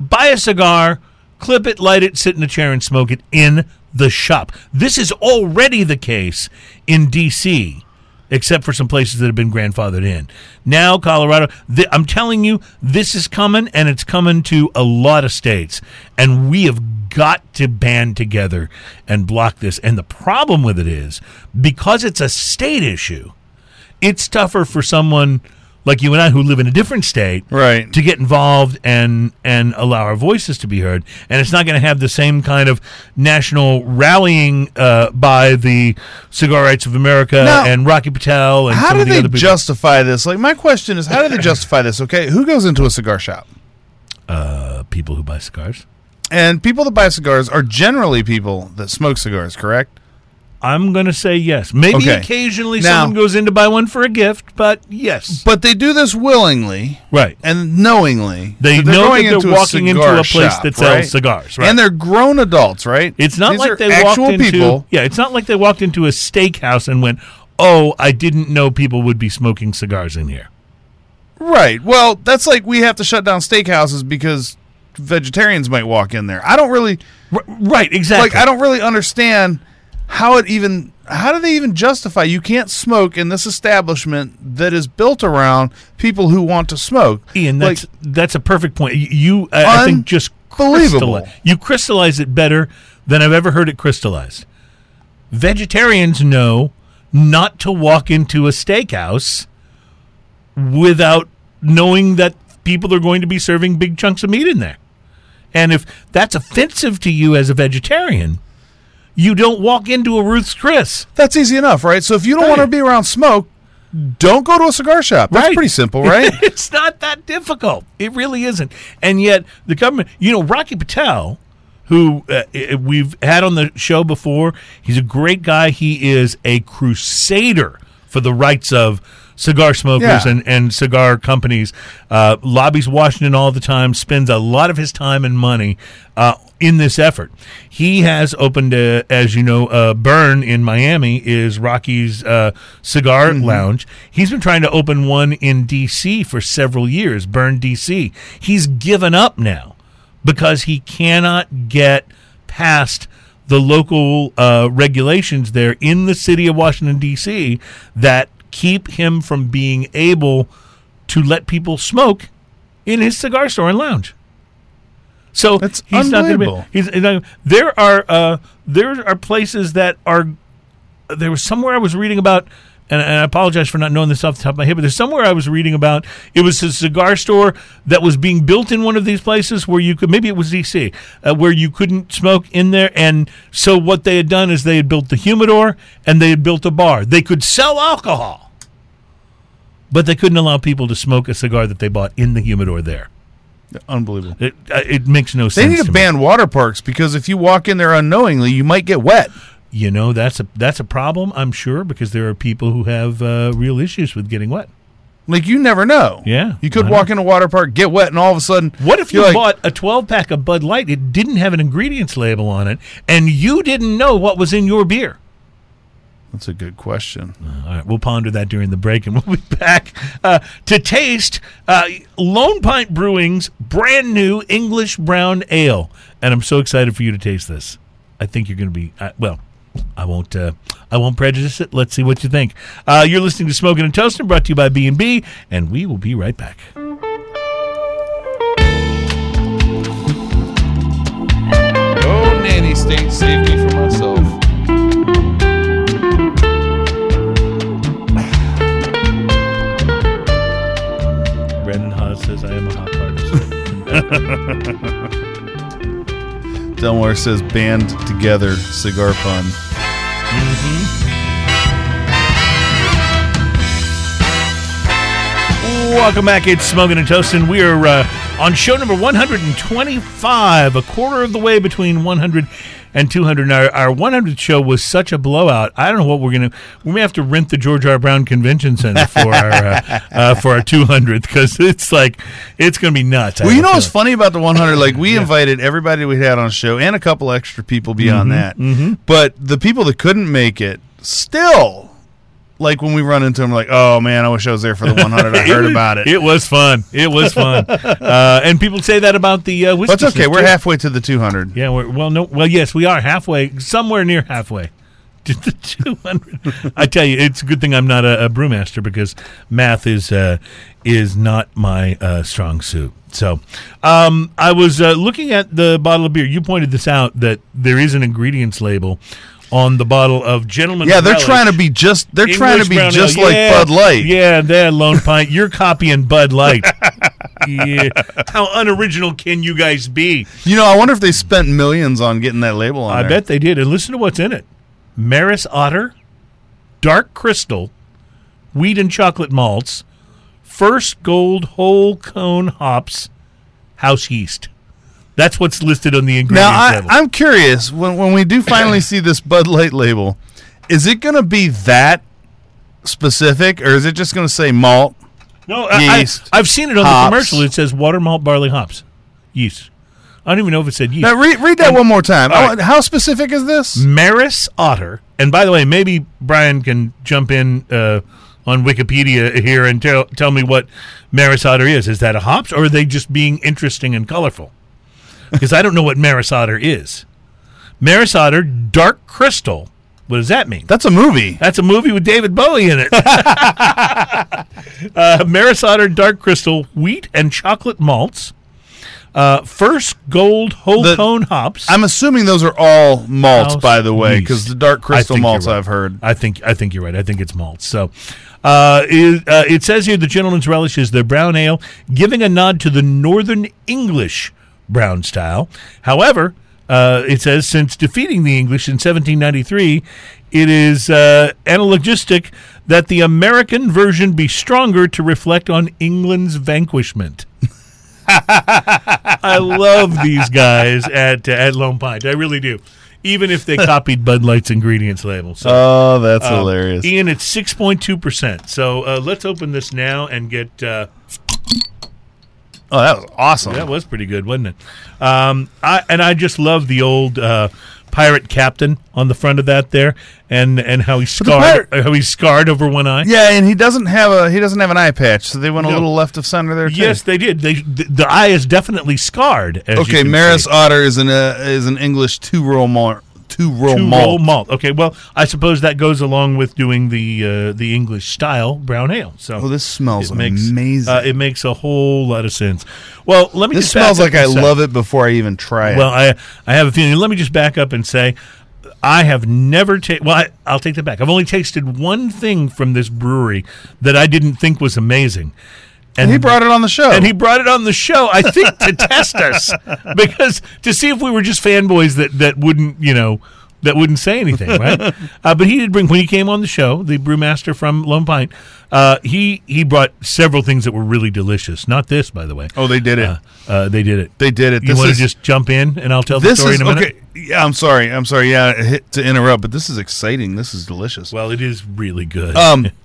buy a cigar, clip it, light it, sit in a chair and smoke it in the shop. This is already the case in D.C., except for some places that have been grandfathered in. Now, Colorado, th- I'm telling you, this is coming, and it's coming to a lot of states. And we have got to band together and block this. And the problem with it is because it's a state issue, it's tougher for someone like you and I who live in a different state Right. to get involved and and allow our voices to be heard. And it's not going to have the same kind of national rallying uh, by the Cigar Rights of America Now, and Rocky Patel and How some do of the they other people. justify this? Like, my question is, how do they justify this? Okay, who goes into a cigar shop? uh, people who buy cigars. And people that buy cigars are generally people that smoke cigars, correct? I'm going to say yes. Maybe Okay. occasionally Now- someone goes in to buy one for a gift, but yes. But they do this willingly Right. and knowingly. They that know that they're into walking into a place shop, that sells right? cigars, right. And they're grown adults, right? It's not These like they actual walked into people. yeah. It's not like they walked into a steakhouse and went, "Oh, I didn't know people would be smoking cigars in here." Right. Well, that's like we have to shut down steakhouses because vegetarians might walk in there. I don't really R- right, exactly. like I don't really understand how it even how do they even justify you can't smoke in this establishment that is built around people who want to smoke. Ian, Like, that's that's a perfect point. You, I, I think, just crystallize, you crystallize it better than I've ever heard it crystallized. Vegetarians know not to walk into a steakhouse without knowing that people are going to be serving big chunks of meat in there. And if that's offensive to you as a vegetarian, you don't walk into a Ruth's Chris. that's easy enough, right? So if you don't want to be around smoke, don't go to a cigar shop. That's Right. pretty simple, right? it's not that difficult. It really isn't. And yet, the government, you know, Rocky Patel, who uh, we've had on the show before, he's a great guy. He is a crusader for the rights of cigar smokers Yeah. and, and cigar companies. Uh, lobbies Washington all the time, spends a lot of his time and money uh, in this effort. He has opened, a, as you know, uh, Burn in Miami is Rocky's uh, cigar lounge. He's been trying to open one in D.C. for several years, Burn D.C. He's given up now because he cannot get past the local uh, regulations there in the city of Washington, D.C., that keep him from being able to let people smoke in his cigar store and lounge. So That's he's not going to be. He's, he's not- there are uh, there are places that are. There was somewhere I was reading about, and, and I apologize for not knowing this off the top of my head, but there's somewhere I was reading about. It was a cigar store that was being built in one of these places where you could. Maybe it was DC, uh, where you couldn't smoke in there, and so what they had done is they had built the humidor and they had built a bar. They could sell alcohol, but they couldn't allow people to smoke a cigar that they bought in the humidor there. Unbelievable. It uh, it makes no sense. They need to to me. ban water parks because if you walk in there unknowingly, you might get wet. You know that's a that's a problem, I'm sure, because there are people who have uh, real issues with getting wet. Like you never know. Yeah, You could walk in a water park, get wet, and all of a sudden, What if you like, bought a 12 pack of Bud Light? It didn't have an ingredients label on it, and you didn't know what was in your beer. That's a good question. All right, we'll ponder that during the break, and we'll be back uh, to taste uh, Lone Pint Brewing's brand new English Brown Ale. And I'm so excited for you to taste this. I think you're going to be uh, well. I won't. Uh, I won't prejudice it. Let's see what you think. Uh, you're listening to Smoking and Toasting, brought to you by B and B, and we will be right back. Oh, nanny state saved me from myself. Delmore says band together cigar pun. Welcome back. It's Smoking and Toasting. We are uh, on show number 125, a quarter of the way between 100 and 200. Our, our 100th show was such a blowout. I don't know what we're going to. We may have to rent the George R. Brown Convention Center for our uh, uh, for our 200th because it's like it's going to be nuts. Well, you know what's feeling. funny about the 100? Like we invited everybody we had on the show and a couple extra people beyond Mm-hmm, that. But the people that couldn't make it still, like when we run into them, like, oh man, I wish I was there for the 100. I heard was- about it. It was fun. It was fun. uh, and people say that about the uh, it's okay. We're too. halfway to the 200. Yeah, we're, well, no, well, yes, we are halfway, somewhere near halfway to the 200. I tell you, it's a good thing I'm not a, a brewmaster because math is uh, is not my uh, strong suit. So, um, I was uh, looking at the bottle of beer. You pointed this out that there is an ingredients label on the bottle of Gentleman. Yeah, they're Relish. trying to be just. They're trying to be brown just ale. like Yeah, Bud Light. Yeah, that Lone Pint. You're copying Bud Light. yeah. How unoriginal can you guys be? You know, I wonder if they spent millions on getting that label on I there. bet they did. And listen to what's in it: Maris Otter, Dark Crystal, wheat and chocolate malts, First Gold whole cone hops, house yeast. That's what's listed on the ingredients Now, I. I'm curious when when we do finally see this Bud Light label, is it going to be that specific, or is it just going to say malt? no, yeast, I, have seen it on hops. the commercial. It says water, malt, barley, hops, yeast. I don't even know if it said yeast. Now, read, read that one more time. right. How specific is this? Maris Otter. And by the way, maybe Brian can jump in uh, on Wikipedia here and tell tell me what Maris Otter is. Is that a hops, or are they just being interesting and colorful? Because I don't know what Maris Otter is. Maris Otter Dark Crystal. What does that mean? That's a movie. That's a movie with David Bowie in it. uh, Maris Otter Dark Crystal wheat and chocolate malts. Uh, first gold whole The- cone hops. I'm assuming those are all malts, House by the way, because the dark crystal malts right. I've heard. I think I think you're right. I think it's malts. So, uh, it, uh, it says here the gentleman's relish is their brown ale, giving a nod to the Northern English brown style. However, uh, it says since defeating the English in 1793, it is uh, analogistic that the American version be stronger to reflect on England's vanquishment. I love these guys at uh, at Lone Pint. I really do. Even if they copied Bud Light's ingredients label. So, Oh, that's uh, hilarious. Ian, it's six point two percent. So uh, let's open this now and get. Uh, Oh, that was awesome. that was pretty good, wasn't it? Um, I and I just love the old uh, pirate captain on the front of that there, and and how he scarred, pirate- how he's scarred over one eye. Yeah, and he doesn't have a he doesn't have an eye patch, so they went a little left of center there too. Yes, they did. They the, the eye is definitely scarred. As you Okay, can Maris see. Otter is an uh, is an English two row malt two row Two malt. roll malt. Okay, well, I suppose that goes along with doing the uh, the English style brown ale. So Oh, this smells it makes amazing. Uh, it makes a whole lot of sense. Well, let me. this just smells like I love it before I even try it. Well, I I have a feeling. Let me just back up and say. I have never tasted. Well, I, I'll take that back. I've only tasted one thing from this brewery that I didn't think was amazing, and he brought it on the show. and he brought it on the show. I think to test us because to see if we were just fanboys that that wouldn't you know that wouldn't say anything, right? uh, but he did bring when he came on the show, the brewmaster from Lone Pint. Uh, he he brought several things that were really delicious. Not this, by the way. oh, they did it. Uh, uh, they did it. they did it. You want to just jump in and I'll tell the this story is in a minute. okay. Yeah, I'm sorry. I'm sorry. Yeah, hit to interrupt, but this is exciting. This is delicious. Well, it is really good. Um,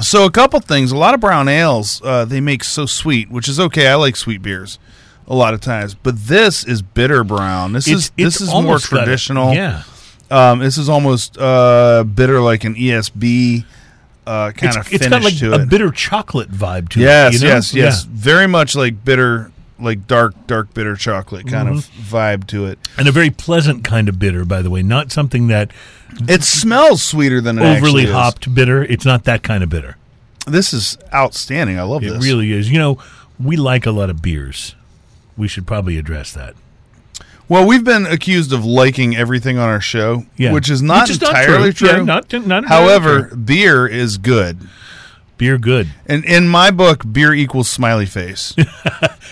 So a couple things. A lot of brown ales uh, they make so sweet, which is okay. I like sweet beers a lot of times, but this is bitter brown. This is this is more traditional. yeah. Um, this is almost uh, bitter, like an ESB uh, kind It's, of it's finish got like to a it. bitter chocolate vibe to yes, it. you know? yes, yes. Yeah. Very much like bitter, like dark, dark bitter chocolate kind of Mm-hmm. vibe to it. And a very pleasant kind of bitter, by the way. Not something that It smells sweeter than it overly actually is. hopped bitter. It's not that kind of bitter. This is outstanding. I love It this. really is. You know, we like a lot of beers. We should probably address that. Well, we've been accused of liking everything on our show, Yeah. which is not entirely true. Yeah, not, not entirely However, true. beer is good. Beer good. And in my book, beer equals smiley face.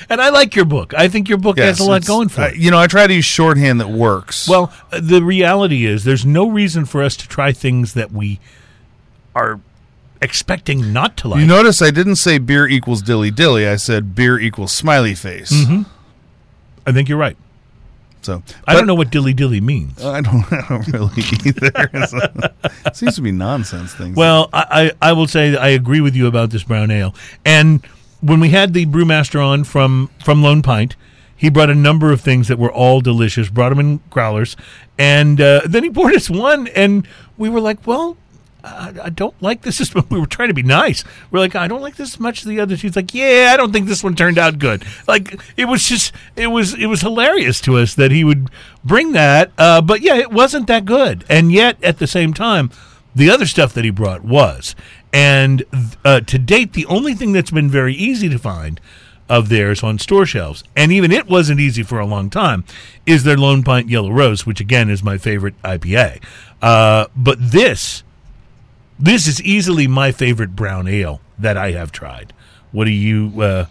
And I like your book. I think your book Yes, has a lot going for it. you know, I try to use shorthand that works. Well, uh, the reality is there's no reason for us to try things that we are expecting not to like. you notice I didn't say beer equals dilly dilly. I said beer equals smiley face. I think you're right. So I don't know what dilly dilly means. I don't, I don't really either. So, it seems to be nonsense things. Well, I, I, I will say that I agree with you about this brown ale. And when we had the brewmaster on from from Lone Pint, he brought a number of things that were all delicious. Brought them in growlers, and uh, then he poured us one, and we were like, "Well, I, I don't like this." as We were trying to be nice. We're like, "I don't like this as much as the others." He's like, "Yeah, I don't think this one turned out good." Like it was just, it was, it was hilarious to us that he would bring that. Uh, but yeah, it wasn't that good, and yet at the same time the other stuff that he brought was. And uh, to date, the only thing that's been very easy to find of theirs on store shelves, and even it wasn't easy for a long time, is their Lone Pint Yellow Rose, which again is my favorite IPA. Uh, but this, this is easily my favorite brown ale that I have tried. What do you, uh,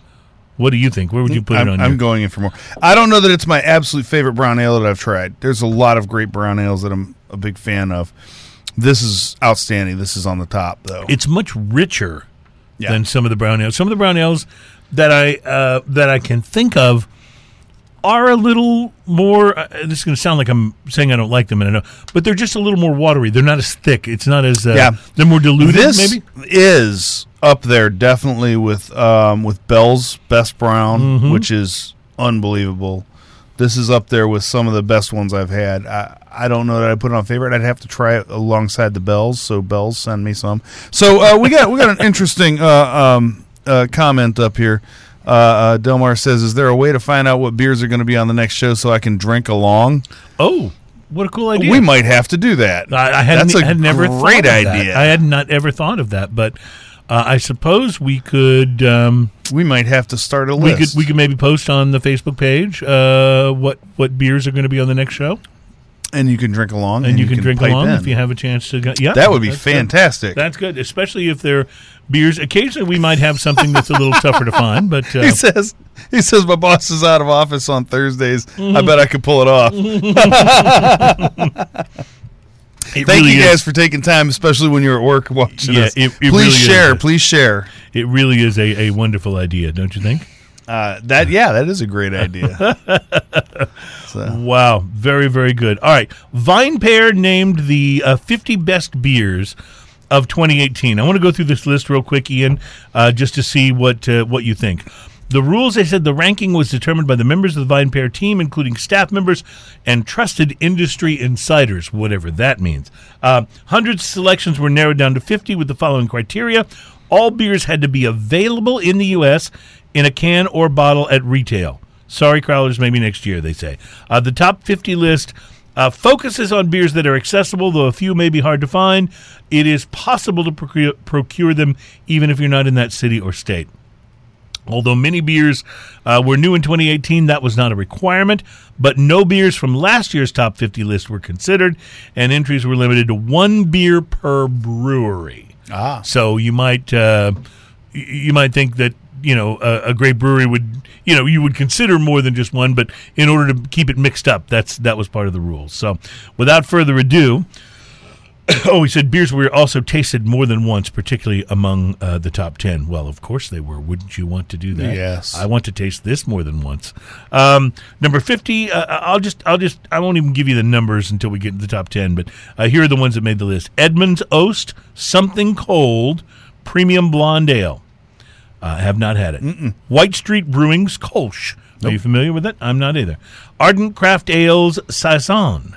what do you think? Where would you put I'm, it on? I'm your, going in for more. I don't know that it's my absolute favorite brown ale that I've tried. There's a lot of great brown ales that I'm a big fan of. This is outstanding. This is on the top, though. it's much richer Yeah. than some of the brown ales. Some of the brown ales that I uh, that I can think of are a little more. Uh, this is going to sound like I'm saying I don't like them, and I know, but they're just a little more watery. They're not as thick. It's not as uh, Yeah. They're more diluted, this maybe. is up there definitely with um, with Bell's Best Brown, Mm-hmm. which is unbelievable. This is up there with some of the best ones I've had. I, I don't know that I put it on favorite. I'd have to try it alongside the Bells. So Bells, send me some. So uh, we got we got an interesting uh, um, uh, comment up here. Uh, uh, Delmar says, "Is there a way to find out what beers are going to be on the next show so I can drink along?" Oh, what a cool idea! We might have to do that. I, I hadn't, That's a had never thought great of that. idea. I had not ever thought of that, but uh, I suppose we could. Um, we might have to start a we list. could we could maybe post on the Facebook page uh, what what beers are going to be on the next show. and you can drink along, and, you, can, drink along in. if you have a chance to. Go, yeah, That would be that's good. fantastic. That's good, especially if they're beers. Occasionally, we might have something that's a little tougher to find, but uh, he says he says my boss is out of office on Thursdays. Mm-hmm. I bet I could pull it off. it Thank really you is- guys for taking time, especially when you're at work watching Yeah, us. it- it please really is. share. Please share. It really is a, a wonderful idea, don't you think? Uh, that yeah, that is a great idea. so, Wow, very very good. All right, VinePair named the uh, 50 best beers of 2018. I want to go through this list real quick, Ian, uh, just to see what uh, what you think. The rules, they said the ranking was determined by the members of the VinePair team, including staff members and trusted industry insiders, whatever that means. Uh, hundreds of selections were narrowed down to 50 with the following criteria. All beers had to be available in the U.S. in a can or bottle at retail. Sorry, Crowlers, maybe next year, they say. Uh, the top 50 list uh, focuses on beers that are accessible, though a few may be hard to find. It is possible to procure, procure them even if you're not in that city or state. Although many beers uh, were new in 2018, that was not a requirement. But no beers from last year's top 50 list were considered, and entries were limited to one beer per brewery. ah, So you might uh, you might think that you know a, a great brewery would you know you would consider more than just one, but in order to keep it mixed up, that's that was part of the rules. So without further ado. Oh, he said beers were also tasted more than once, particularly among uh, the top 10. Well, of course they were. Wouldn't you want to do that? Yes. I want to taste this more than once. Um, number 50, uh, I'll just, I'll just, I won't even give you the numbers until we get to the top 10, but uh, here are the ones that made the list Edmunds Oast, Something Cold, Premium Blonde Ale. I have not had it. White Street Brewing's Kolsch. Are you familiar with it? I'm not either. Ardent Craft Ales Saison.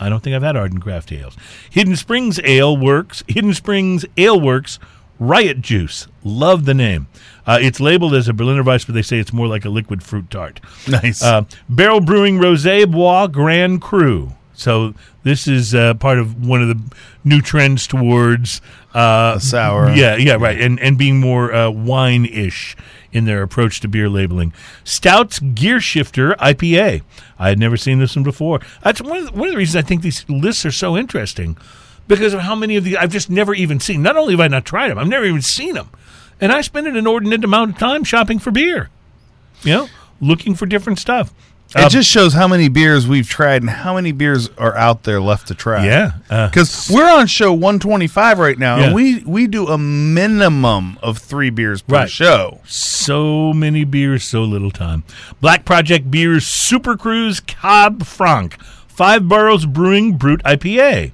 I don't think I've had Ardent Craft Ales. Hidden Springs Ale Works. Hidden Springs Ale Works Riot Juice. Love the name. Uh, it's labeled as a Berliner Weiss, but they say it's more like a liquid fruit tart. Nice. Uh, Barrel Brewing Rosé Bois Grand Cru. So this is uh, part of one of the new trends towards uh, sour. Yeah, yeah, right, and and being more uh, wine-ish in their approach to beer labeling. Stouts Gear Shifter IPA. I had never seen this one before. That's one of the, one of the reasons I think these lists are so interesting because of how many of these I've just never even seen. Not only have I not tried them, I've never even seen them, and I spend an inordinate amount of time shopping for beer. You know, looking for different stuff. It Uh, just shows how many beers we've tried and how many beers are out there left to try. yeah, uh, Because we're on show 125 right now, Yeah. and we, we do a minimum of three beers per Right. show. So many beers, so little time. Black Project Beers Super Cruise Cab Franc. Five Boroughs Brewing Brut IPA.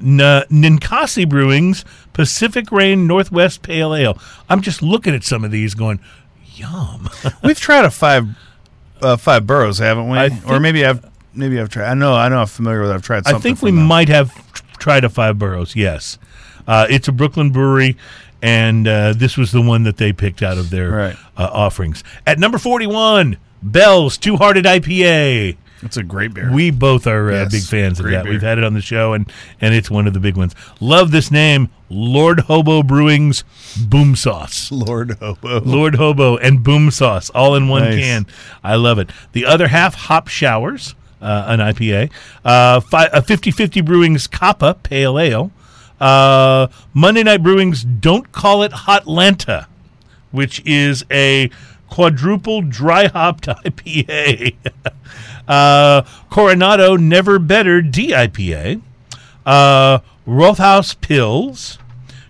N- Ninkasi Brewing's Pacific Rain Northwest Pale Ale. I'm just looking at some of these going, yum. We've tried a five uh, five boroughs, haven't we? I or maybe I've maybe I've tried. I know I know I'm familiar with. I've tried. I think we them. might have tried a Five Boroughs, yes. Uh, it's a Brooklyn brewery, and uh, this was the one that they picked out of their Right. uh, offerings. At number 41, Bell's Two Hearted IPA. It's a great beer. We both are uh, Yes, big fans of that. beer. We've had it on the show, and and it's one of the big ones. Love this name, Lord Hobo Brewing's Boom Sauce. Lord Hobo. Lord Hobo and Boom Sauce all in one Nice. can. I love it. The other half, Hop Showers, uh, an IPA. Uh, fi- uh, 50-50 Brewing's Kappa Pale Ale. Uh, Monday Night Brewing's Don't Call It Hot Hotlanta, which is a quadruple dry hopped IPA. uh, Coronado Never Better DIPA. Uh, Rothaus Pils.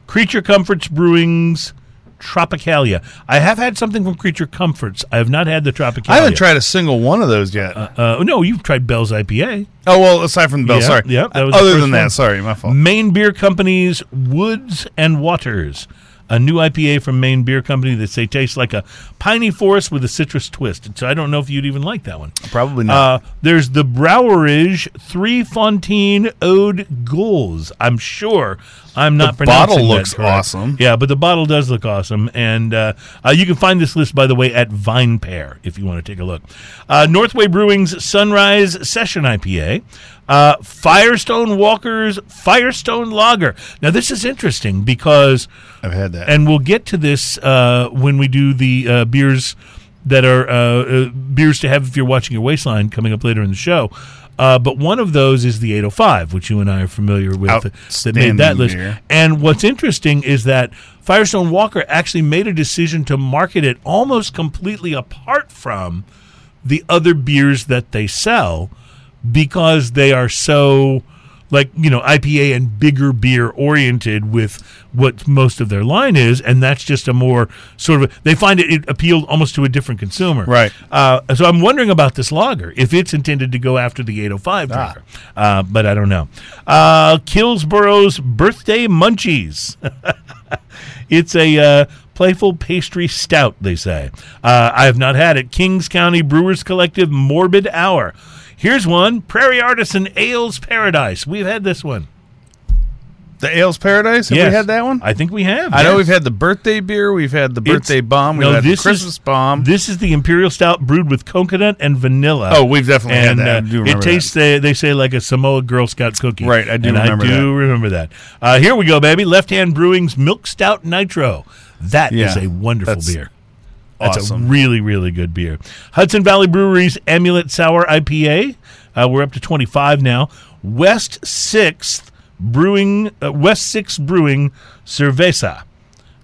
Creature Comforts Brewing's Tropicalia. I have had something from Creature Comforts. I have not had the Tropicalia. I haven't tried a single one of those yet. Uh, no, you've tried Bell's IPA. oh well, aside from the bell, yeah, sorry. yeah, that was the Other first than that, one. sorry, my fault. Maine Beer Company's Woods and Waters. A new IPA from Maine Beer Company that say tastes like a piney forest with a citrus twist. So I don't know if you'd even like that one. Probably not. Uh, there's the Browerage Three Fontaine Ode Gauls. I'm sure I'm not The pronouncing bottle looks correct. awesome. Yeah, but the bottle does look awesome, and uh, uh, you can find this list by the way at VinePair if you want to take a look. Uh, Northway Brewing's Sunrise Session IPA. Uh, Firestone Walker's Firestone Lager. Now this is interesting because I've had that. and we'll get to this uh, when we do the uh, beers that are uh, uh, beers to have if you're watching your waistline coming up later in the show. Uh, but one of those is the 805, which you and I are familiar with, that made that list. beer. And what's interesting is that Firestone Walker actually made a decision to market it almost completely apart from the other beers that they sell because they are so like you know IPA and bigger beer oriented with what most of their line is, and that's just a more sort of they find it, it appealed almost to a different consumer, Right. Uh, so I'm wondering about this lager if it's intended to go after the 805 Ah. drinker, uh, but I don't know. Uh, Killsborough's birthday munchies. It's a uh, playful pastry stout, they say. Uh, I have not had it. Kings County Brewers Collective Morbid Hour. Here's one Prairie Artisan Ales Paradise. We've had this one. the Ales Paradise. Have Yes. we had that one? I think we have. I know yes. we've had the birthday beer. We've had the It's- birthday bomb. We've no, had the this is- Christmas bomb. This is the Imperial Stout brewed with coconut and vanilla. oh, we've definitely and had that. I uh, do it remember tastes, they, they say, like a Samoa Girl Scout cookie. Right, I do and remember I do that. remember that. Uh, here we go, baby. Left Hand Brewing's Milk Stout Nitro. That is Yeah, a wonderful that's beer. That's a really, really good beer. Hudson Valley Brewery's Amulet Sour IPA. Uh, we're up to 25 now. West 6th Brewing, uh, West 6th Brewing Cerveza.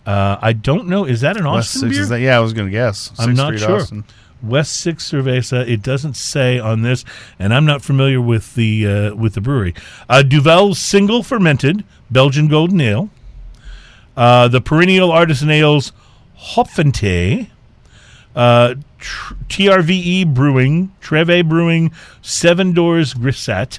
Uh, I don't know. Is that an West Austin Six beer? is that? Yeah, I was going to guess. I'm not Street, sure. Austin. West Six Cerveza. It doesn't say on this, and I'm not familiar with the uh, with the brewery. Uh, Duvel single fermented Belgian golden ale. Uh, the perennial artisan ales Hopfentea. Uh, tr- TRVE Brewing, Treve Brewing, Seven Doors Grisette.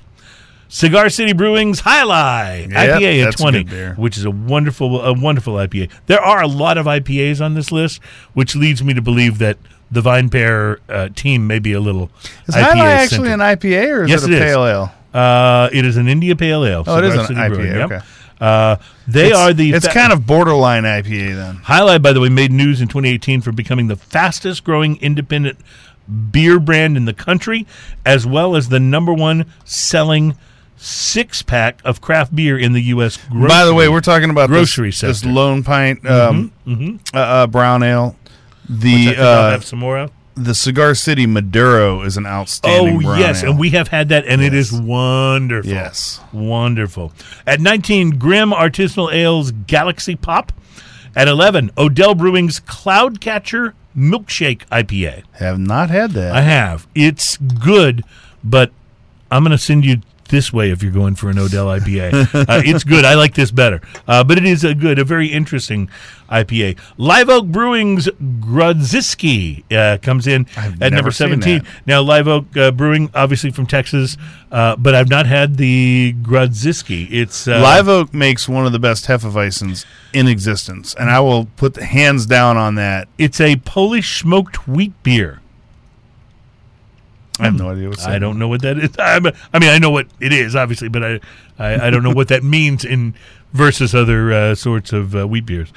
Cigar City Brewing's Jai Alai Yep, IPA at a 20, which is a wonderful, a wonderful IPA. There are a lot of IPAs on this list, which leads me to believe that the VinePair uh, team may be a little Is IPA Jai Alai actually an IPA or is Yes, it it a is. pale ale? Uh, it is an India Pale Ale. Oh, it is Cigar an City IPA, Brewing, yep. Uh, they It's- are the It's fa- kind of borderline IPA then. Jai Alai, by the way, made news in 2018 for becoming the fastest growing independent beer brand in the country, as well as the number one selling six pack of craft beer in the U.S. Grocery. By the way, we're talking about Grocery this, this sector. Mm-hmm, Lone Pint um, Uh, uh, brown ale. The uh, have some more of. The Cigar City Maduro is an outstanding. Oh yes, ale. and we have had that, and it is wonderful. Yes. wonderful. At 19, Grimm Artisanal Ales Galaxy Pop. At 11, Odell Brewing's Cloudcatcher Milkshake IPA. have not had that. I have. It's good, but I'm going to send you this way if you're going for an Odell IPA. uh, it's good. I like this better. Uh, but it is a good, a very interesting IPA. Live Oak Brewing's Grodziski uh, comes in I've at number 17. that. Now, Live Oak uh, Brewing, obviously from Texas, uh, but I've not had the Grodziski. It's uh, Live Oak makes one of the best Hefeweizens in existence, and I will put the hands down on that. It's a Polish smoked wheat beer. I have no idea what's. I don't know what that is. I'm, I mean, I know what it is, obviously, but I, I, I don't know what that means in versus other uh, sorts of uh, wheat beers.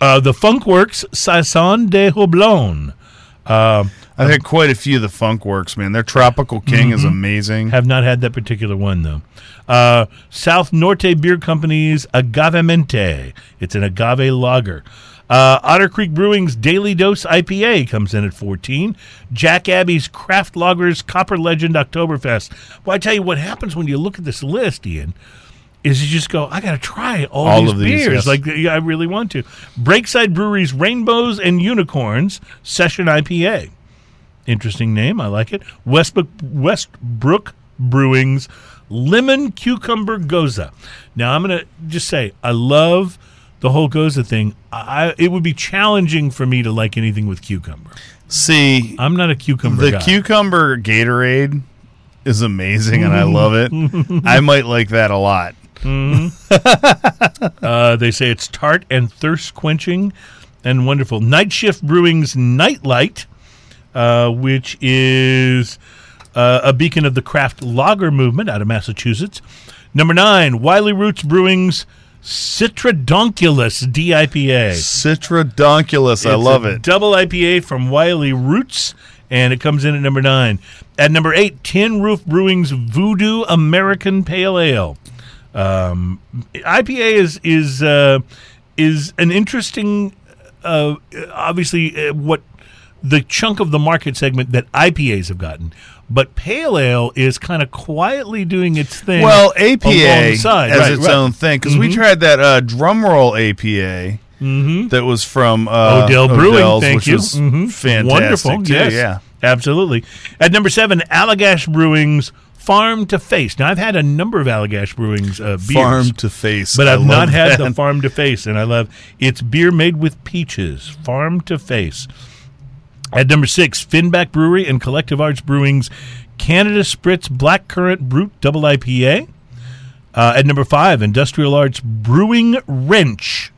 Uh, the Funkwerks Saison de Houblon I've had quite a few of the Funkwerks, man. Their Tropical King is amazing. have not had that particular one though. Uh, South Norte Beer Company's Agavemente. It's an agave lager. Uh, Otter Creek Brewing's Daily Dose IPA comes in at 14. Jack Abbey's Craft Lagers Copper Legend Oktoberfest. Well, I tell you what happens when you look at this list, Ian, is you just go, I got to try all, All these of these, beers. yes. Like, yeah, I really want to. Breakside Brewery's Rainbows and Unicorns Session IPA. Interesting name. I like it. Westbrook, Westbrook Brewing's Lemon Cucumber Gose. Now, I'm going to just say, I love the whole Gose thing. I, it would be challenging for me to like anything with cucumber. See, I'm not a cucumber the guy. cucumber Gatorade is amazing, and I love it. I might like that a lot. Uh, they say it's tart and thirst quenching and wonderful. Night Shift Brewing's Nightlight, uh, which is uh, a beacon of the craft lager movement out of Massachusetts. Number nine, Wiley Roots Brewing's Citradonculus DIPA. Citradonculus, I love it. Double IPA from Wiley Roots, and it comes in at number nine. At number eight, Tin Roof Brewing's Voodoo American Pale Ale. Um, IPA is is uh, is an interesting, uh, obviously, uh, what the chunk of the market segment that IPAs have gotten. But pale ale is kind of quietly doing its thing. Well, APA as Right, its right. own thing because we tried that uh, drum roll APA that was from uh, Odell Brewing, Odell's, thank which you. Mhm. fantastic. Wonderful, too, yes, yeah. absolutely. At number seven, Allagash Brewing's Farm to Face. Now, I've had a number of Allagash Brewing's uh, beers, Farm to face, but I've not had that. the Farm to Face, and I love it's beer made with peaches. Farm to Face. At number six, Finback Brewery and Collective Arts Brewing's Canada Spritz Blackcurrant Brut Double IPA. Uh, at number five, Industrial Arts Brewing Wrench.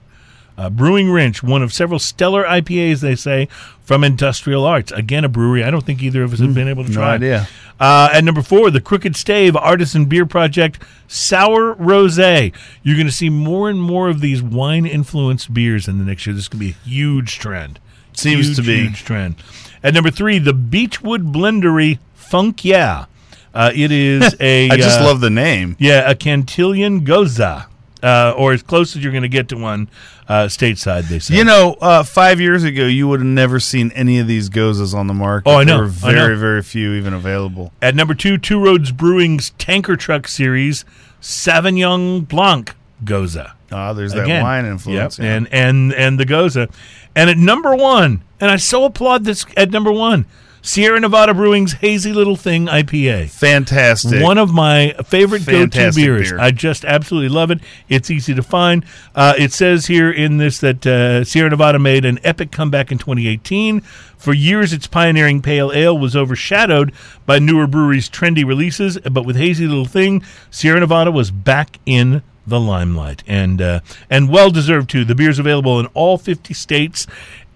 Uh, Brewing Wrench, one of several stellar IPAs, they say, from Industrial Arts. Again, a brewery I don't think either of us have been able to Hmm, no try. idea. Uh, at number four, the Crooked Stave Artisan Beer Project Sour Rosé. You're going to see more and more of these wine influenced beers in the next year. This is going to be a huge trend. Seems Huge, to be. huge trend. At number three, the Beachwood Blendery Funk Yeah. Uh, it is a. I just uh, love the name. yeah, a Cantillon Goza, uh, or as close as you're going to get to one uh, stateside. They say. You know, uh, five years ago, you would have never seen any of these gozas on the market. Oh, I know, There were I know. very, very few even available. At number two, Two Roads Brewing's Tanker Truck Series Sauvignon Blanc Gose. Ah, there's that Again, wine influence. Yep, yeah. and and and the Gose, and at number one, and I so applaud this at number one, Sierra Nevada Brewing's Hazy Little Thing IPA. Fantastic. One of my favorite go-to Fantastic beers. beer. I just absolutely love it. It's easy to find. Uh, it says here in this that uh, Sierra Nevada made an epic comeback in 2018. For years, its pioneering pale ale was overshadowed by newer breweries' trendy releases, but with Hazy Little Thing, Sierra Nevada was back in the limelight, and uh, and well deserved too. The beer's available in all 50 states.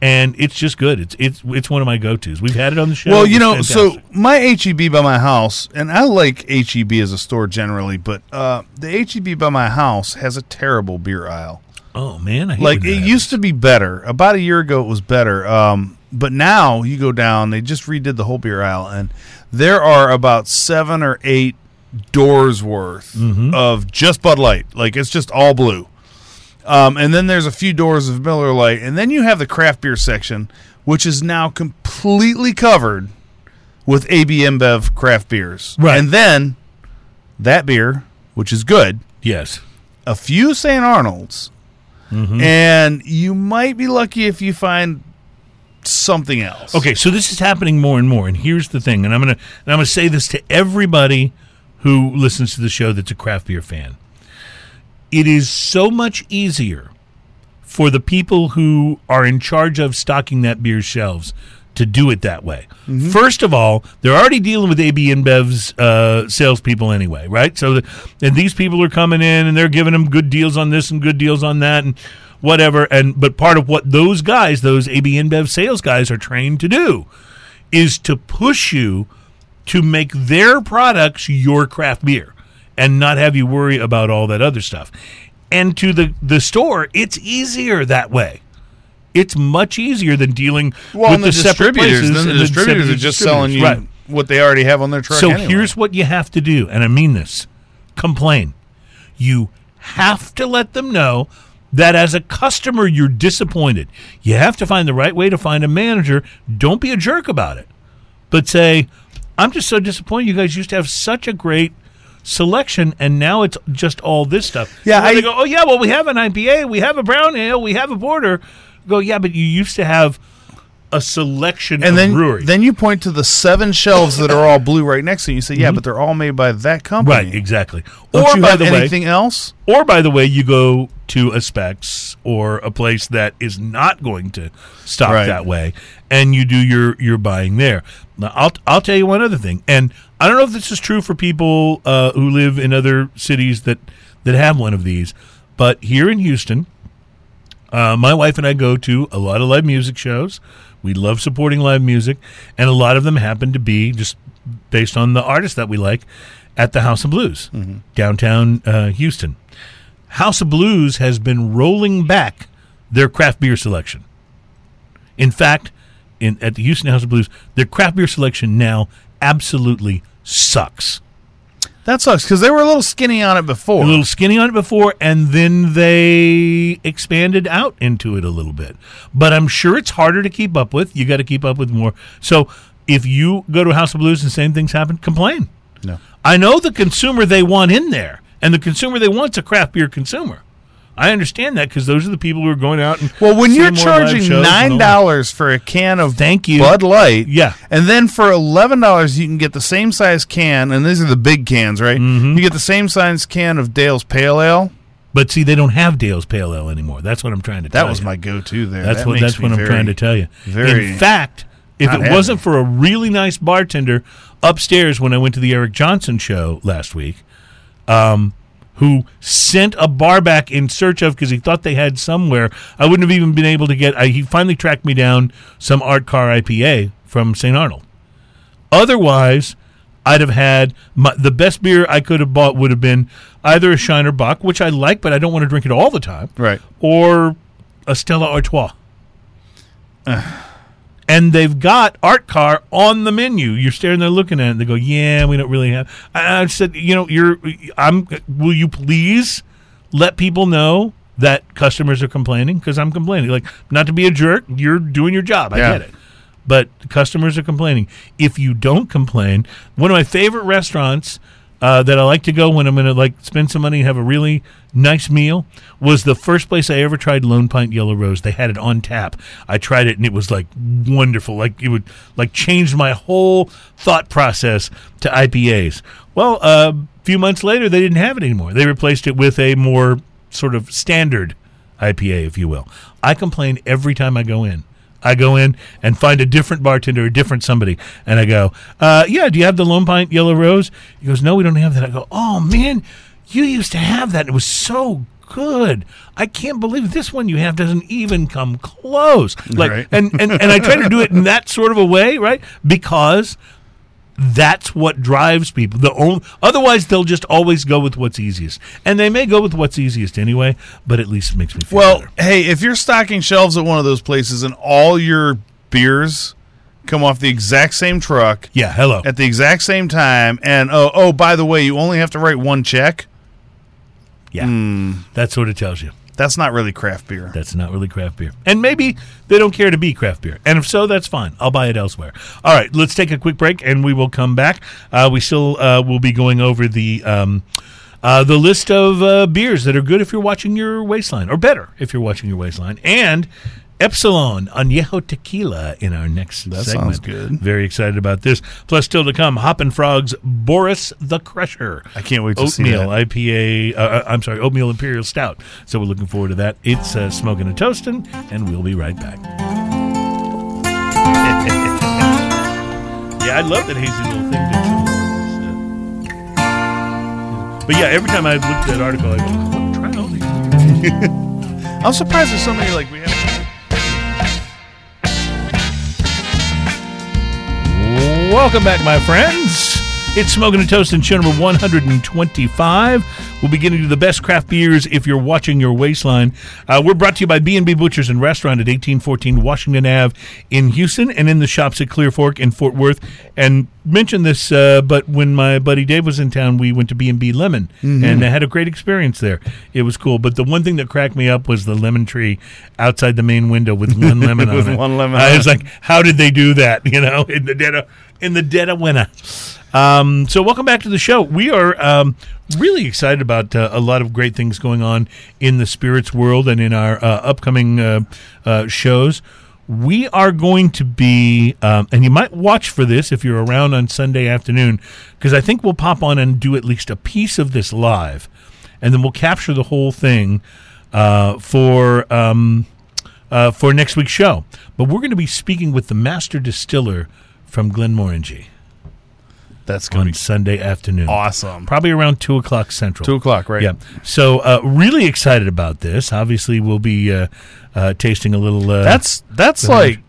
And it's just good. It's it's it's one of my go tos. We've had it on the show. Well, you know, so my HEB by my house, and I like HEB as a store generally, but uh, the HEB by my house has a terrible beer aisle. oh man, I hate Like it that used to be better. About a year ago, it was better. Um, but now you go down, they just redid the whole beer aisle, and there are about seven or eight doors worth Mm-hmm. of just Bud Light. Like it's just all blue. Um, and then there's a few doors of Miller Lite, and then you have the craft beer section, which is now completely covered with AB InBev craft beers. Right. And then that beer, which is good, Yes. a few St. Arnold's, Mm-hmm. and you might be lucky if you find something else. Okay, so this is happening more and more, and here's the thing, and I'm gonna and I'm gonna say this to everybody who listens to the show that's a craft beer fan. It is so much easier for the people who are in charge of stocking that beer shelves to do it that way. First of all, they're already dealing with AB InBev's uh, salespeople anyway, right? So, the, and these people are coming in and they're giving them good deals on this and good deals on that and whatever. And but part of what those guys, those AB InBev sales guys, are trained to do is to push you to make their products your craft beer and not have you worry about all that other stuff. And to the the store, it's easier that way. It's much easier than dealing Well, with the, the, separate distributors, places then the distributors are just selling you. Right. what they already have on their truck. So anyway. here's what you have to do, and I mean this complain. You have to let them know that as a customer, you're disappointed. You have to find the right way to find a manager. Don't be a jerk about it, but say, I'm just so disappointed. You guys used to have such a great selection, and now it's just all this stuff. Yeah, I- they go, oh, yeah, well, we have an IPA, we have a brown ale, we have a porter. Go, yeah, but you used to have a selection and of then breweries. then you point to the seven shelves that are all blue right next to you. You say, "Yeah, but they're all made by that company." Mm-hmm. Right, exactly. Don't or by the way, anything else? or by the way, you go to a Specs or a place that is not going to stock Right. that way, and you do your your buying there. Now, I'll I'll tell you one other thing, and I don't know if this is true for people uh, who live in other cities that that have one of these, but here in Houston, uh, my wife and I go to a lot of live music shows. We love supporting live music, and a lot of them happen to be just based on the artists that we like at the House of Blues, downtown uh, Houston. House of Blues has been rolling back their craft beer selection. In fact, in at the Houston House of Blues, their craft beer selection now absolutely sucks. That sucks because they were a little skinny on it before. a little skinny on it before, and then they expanded out into it a little bit. But I'm sure it's harder to keep up with. You got to keep up with more. So if you go to a House of Blues and same things happen, complain. no. I know the consumer they want in there, and the consumer they want's a craft beer consumer. I understand that because those are the people who are going out and Well, when you're charging nine dollars for a can of Thank you. Bud Light, Yeah. and then for eleven dollars you can get the same size can, and these are the big cans, right? Mm-hmm. You get the same size can of Dale's Pale Ale. But see, they don't have Dale's Pale Ale anymore. That's what I'm trying to tell That was you. my go-to there. That's That what that's what I'm very- trying to tell you. very In fact, if it wasn't for a really nice bartender upstairs when I went to the Eric Johnson show last week, um, who sent a bar back in search of because he thought they had somewhere, I wouldn't have even been able to get. I, he finally tracked me down some Art Car IPA from St. Arnold. Otherwise, I'd have had my, the best beer I could have bought would have been either a Shiner Bock, which I like, but I don't want to drink it all the time Right. or a Stella Artois. And they've got Art Car on the menu. You're staring there looking at it. And they go, "Yeah, we don't really have." I, I said, "You know, you're. I'm. Will you please let people know that customers are complaining? Because I'm complaining. Like, not to be a jerk. You're doing your job. I Yeah. get it." But customers are complaining. If you don't complain, one of my favorite restaurants uh, that I like to go when I'm going to like spend some money and have a really nice meal was the first place I ever tried Lone Pint Yellow Rose. They had it on tap. I tried it and it was like wonderful. Like it would like change my whole thought process to IPAs. Well, uh, a few months later, they didn't have it anymore. They replaced it with a more sort of standard IPA, if you will. I complain every time I go in. I go in and find a different bartender, a different somebody, and I go, uh, "Yeah, do you have the Lone Pint Yellow Rose?" He goes, "No, we don't have that." I go, "Oh man, you used to have that. It was so good. I can't believe this one you have doesn't even come close." Like, Right. and, and and I try to do it in that sort of a way, right? Because that's what drives people. The only, otherwise, they'll just always go with what's easiest, and they may go with what's easiest anyway. But at least it makes me feel Well, better. hey, if you're stocking shelves at one of those places and all your beers come off the exact same truck Yeah, hello. at the exact same time, and oh, oh, by the way, you only have to write one check. Yeah, Hmm. that's what it tells you. That's not really craft beer. That's not really craft beer. And maybe they don't care to be craft beer. And if so, that's fine. I'll buy it elsewhere. All right, let's take a quick break and we will come back. Uh, we still uh, will be going over the. Um, uh, the list of uh, beers that are good if you're watching your waistline, or better if you're watching your waistline, and Espolon Añejo Tequila in our next That segment. sounds good. Very excited about this. Plus, still to come, Hoppin' Frogs Boris the Crusher. I can't wait to see Oatmeal. IPA. Uh, uh, I'm sorry, oatmeal imperial stout. So we're looking forward to that. It's uh, smoking and toasting, and we'll be right back. yeah, I love that hazy little thing. Did but yeah, every time I look at that article, I go, I want to try all these. I'm surprised there's so many like we have. Welcome back, my friends. It's Smoking and toast Toasting show number 125. We'll be getting to the best craft beers if you're watching your waistline. Uh, we're brought to you by B&B Butchers and Restaurant at 1814 Washington Ave in Houston and in the shops at Clear Fork in Fort Worth. And mentioned this, uh, but when my buddy Dave was in town, we went to B&B Lemon and I had a great experience there. It was cool. But the one thing that cracked me up was the lemon tree outside the main window with one lemon on With it. one lemon I was like, how did they do that? You know, in the dead of in the dead of winter. Um, so welcome back to the show. We are um, really excited about uh, a lot of great things going on in the spirits world and in our uh, upcoming uh, uh, shows. We are going to be, um, and you might watch for this if you're around on Sunday afternoon, because I think we'll pop on and do at least a piece of this live, and then we'll capture the whole thing uh, for um, uh, for next week's show. But we're going to be speaking with the master distiller from Glenmorangie That's on be Sunday afternoon. awesome. Probably around two o'clock central. Two o'clock, right? Yeah. So uh, really excited about this. Obviously, we'll be uh, uh, tasting a little. Uh, That's that's like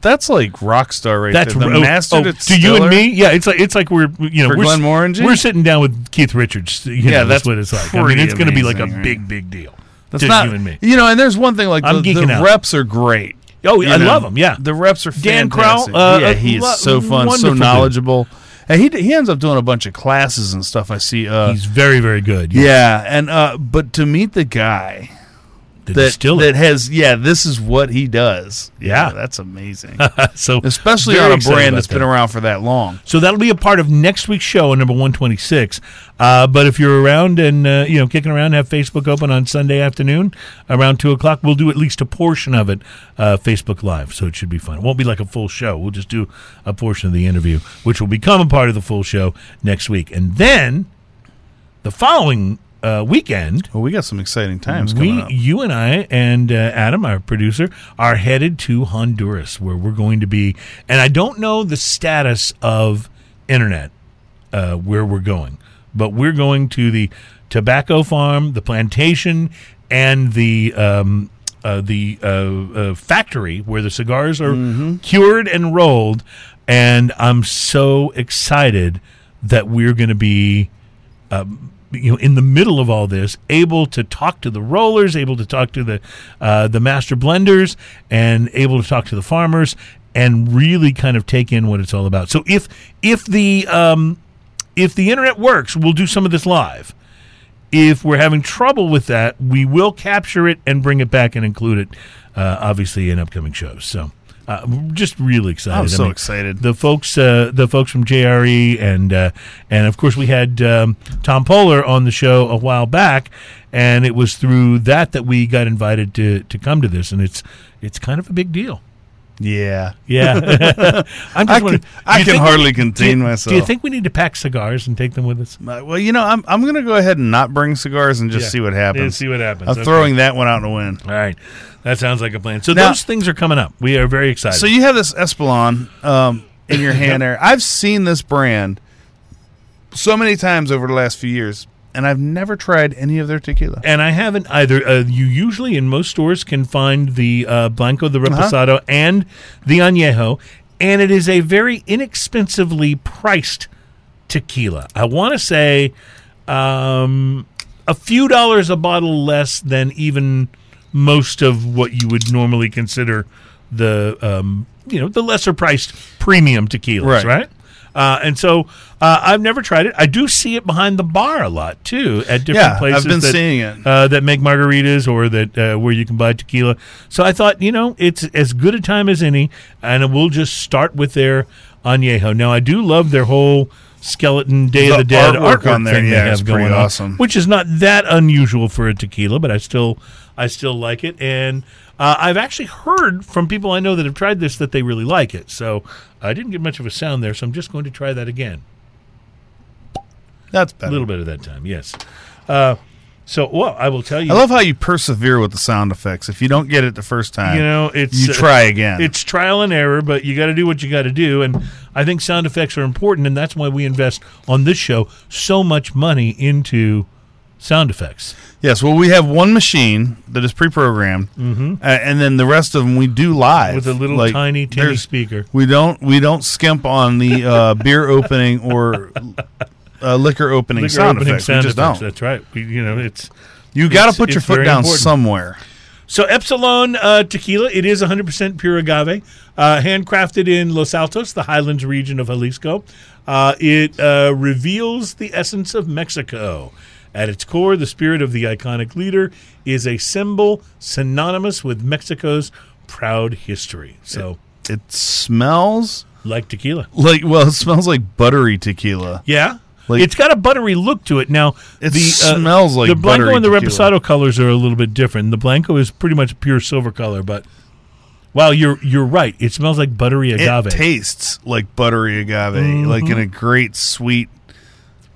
that's like rock star right that's there. The oh, master oh, to you and me. Yeah, it's like it's like we're you know For we're we're sitting down with Keith Richards. You Yeah, know, that's that's what it's like. I mean, it's going to be like a right? big big deal. That's to not you and me. You know, and there's one thing like I'm the, geeking the out. reps are great. Oh, You I know, love him. Yeah. the reps are Dan fantastic. uh, yeah, uh, he is lo- so fun, wonderful so dude. knowledgeable. And he he ends up doing a bunch of classes and stuff. I see. Uh, He's very very good. yeah, and uh, but to meet the guy That that has yeah, this is what he does. Yeah. that's amazing. so Especially on a brand that's been around for that long. So that'll be a part of next week's show, number one twenty six. Uh, but if you're around and uh, you know kicking around, have Facebook open on Sunday afternoon around two o'clock. We'll do at least a portion of it uh, Facebook Live, so it should be fun. It won't be like a full show. We'll just do a portion of the interview, which will become a part of the full show next week, and then the following uh, weekend. Well, we got some exciting times coming We, up. you and I, and uh, Adam, our producer, are headed to Honduras, where we're going to be. And I don't know the status of internet uh, where we're going, but we're going to the tobacco farm, the plantation, and the um, uh, the uh, uh, factory where the cigars are cured and rolled. And I'm so excited that we're going to be you know in the middle of all this able to talk to the rollers able to talk to the uh, the master blenders and able to talk to the farmers and really kind of take in what it's all about. So if if the um, if the internet works we'll do some of this live. If we're having trouble with that we will capture it and bring it back and include it uh, obviously in upcoming shows. So Uh, just really excited. I'm I so mean, excited. The folks, uh, the folks from JRE, and uh, and of course we had um, Tom Poehler on the show a while back, and it was through that that we got invited to to come to this, and it's it's kind of a big deal. Yeah. Yeah, I'm I can, I can hardly do contain you, myself. Do you think we need to pack cigars and take them with us? Uh, Well, you know, I'm I'm gonna go ahead and not bring cigars and just Yeah. see what Yeah, happens. see what happens. I'm Okay. throwing that one out in the wind. All right, that sounds like a plan. So Now- those things are coming up. We are very excited. So you have this Espolon um, in your hand there. I've seen this brand so many times over the last few years, and I've never tried any of their tequila. and I haven't either. Uh, you usually in most stores can find the uh, Blanco, the Uh-huh. Reposado, and the Añejo, and it is a very inexpensively priced tequila. I want to say um, a few dollars a bottle less than even most of what you would normally consider the um, you know the lesser priced premium tequilas, Right. right? Uh, and so uh, I've never tried it. I do see it behind the bar a lot too at different Yeah, places. I've been that, seeing it. uh, that make margaritas or that uh, where you can buy tequila. So I thought, you know, it's as good a time as any, and we'll just start with their añejo. Now I do love their whole skeleton Day The of the Dead artwork artwork on there, thing yeah, they it's pretty going on, awesome. which is not that unusual for a tequila, but I still I still like it, and uh, I've actually heard from people I know that have tried this that they really like it. So I didn't get much of a sound there, so I'm just going to try that again. That's A little bit of that time, yes. Uh, so, well, I will tell you. I love how you persevere with the sound effects. If you don't get it the first time, you know, it's you uh, try again. It's trial and error, but you got to do what you got to do. And I think sound effects are important, and that's why we invest on this show so much money into sound effects. yes. Well, we have one machine that is pre-programmed, mm-hmm. uh, and then the rest of them we do live With a little Like, tiny, tinny speaker. We don't we don't skimp on the uh, beer opening or uh, liquor opening Liquor sound opening effects. sound we just effects. don't. That's right. We, you know, it's You got to put your foot down important. somewhere. So Espolon uh, tequila, it is 100% pure agave, uh, handcrafted in Los Altos, the highlands region of Jalisco. Uh, it uh, reveals the essence of Mexico. At its core, the spirit of the iconic leader is a symbol synonymous with Mexico's proud history. So, It smells like tequila. like well, it smells like buttery tequila. Yeah. Like- it's got a buttery look to it. Now, It the, uh, smells like the Blanco and the tequila. Reposado colors are a little bit different. The Blanco is pretty much pure silver color, but wow, you're you're right. It smells like buttery agave. It tastes like buttery agave, Mm-hmm. like in a great sweet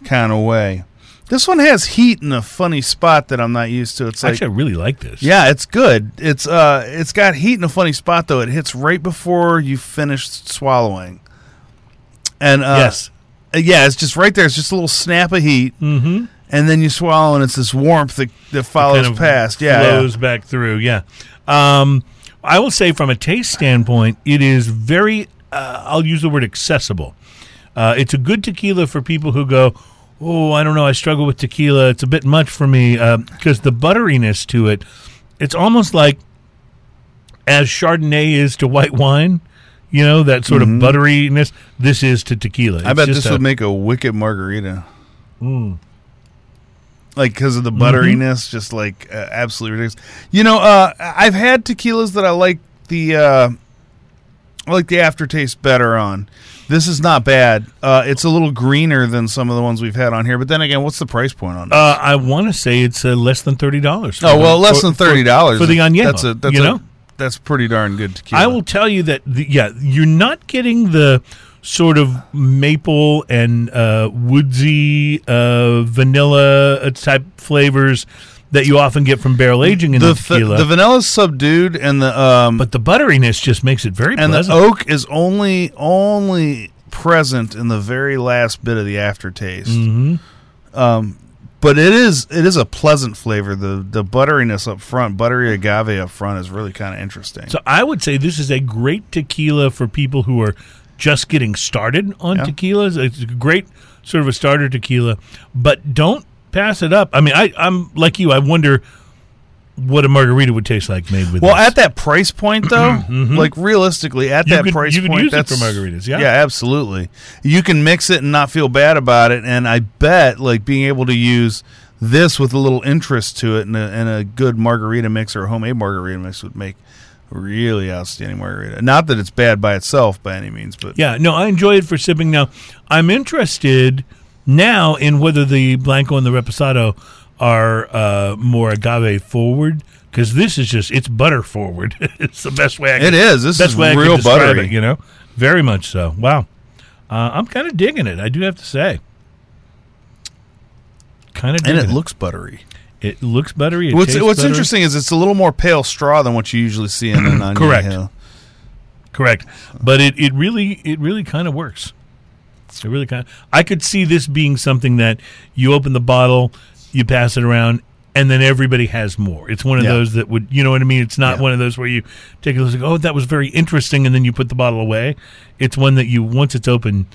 kind of way. This one has heat in a funny spot that I'm not used to. It's like Actually, I really like this. Yeah, it's good. It's uh it's got heat in a funny spot though. It hits right before you finish swallowing. And uh yes. uh, yeah, it's just right there. It's just a little snap of heat. Mm-hmm. And then you swallow and it's this warmth that, that follows kind of past. Yeah, yeah. flows back through. Yeah. Um, I will say, from a taste standpoint, it is very. Uh, I'll use the word accessible. Uh, it's a good tequila for people who go, "Oh, I don't know, I struggle with tequila. It's a bit much for me." Because the butteriness to it, it's almost like as Chardonnay is to white wine. You know that sort of butteriness. This is to tequila. Mm-hmm. I bet this a- would make a wicked margarita. Mm. Like because of Mm-hmm. the butteriness, just like uh, absolutely ridiculous. You know, uh, I've had tequilas that I like the uh, I like the aftertaste better on. This is not bad. Uh, it's a little greener than some of the ones we've had on here. But then again, what's the price point on it? Uh, I want to say it's uh, less than thirty dollars. oh well, less than thirty dollars for the añejo, That's a that's you a, know? that's pretty darn good tequila. I will tell you that, the, yeah, you're not getting the sort of maple and uh, woodsy uh, vanilla uh, type flavors that you often get from barrel aging in the tequila. the vanilla's subdued and the um but the butteriness just makes it very and pleasant. the oak is only only present in the very last bit of the aftertaste. Mhm. Um, but it is it is a pleasant flavor. The the butteriness up front, buttery agave up front, is really kind of interesting. So I would say this is a great tequila for people who are just getting started on Yeah. tequilas. It's a great sort of a starter tequila, but don't pass it up. I mean, I, I'm like you. I wonder what a margarita would taste like made with well, this. at that price point, though, like realistically, at Mm-hmm. You that could- price you could point, use it that's for margaritas, yeah? yeah, absolutely. You can mix it and not feel bad about it, and I bet like being able to use this with a little interest to it and a, and a good margarita mix or a homemade margarita mix would make really outstanding margarita. Not that it's bad by itself by any means, but Yeah, no, I enjoy it for sipping. Now, I'm interested now in whether the Blanco and the Reposado are uh, more agave forward because this is just it's butter forward. it's the best way I can, It is. This best is way real buttery. You know, very much so. Wow, uh, I'm kind of digging it. I do have to say, kind of and digging it looks buttery. It looks buttery. It What's What's buttery. interesting is it's a little more pale straw than what you usually see in an onion. Correct. Hill. Correct, but it, it really it really kind of works. It really kind of. I could see this being something that you open the bottle, you pass it around, and then everybody has more. It's one of Yeah. those that would you know what I mean. It's not Yeah. one of those where you take a look, oh that was very interesting, and then you put the bottle away. It's one that you once it's open,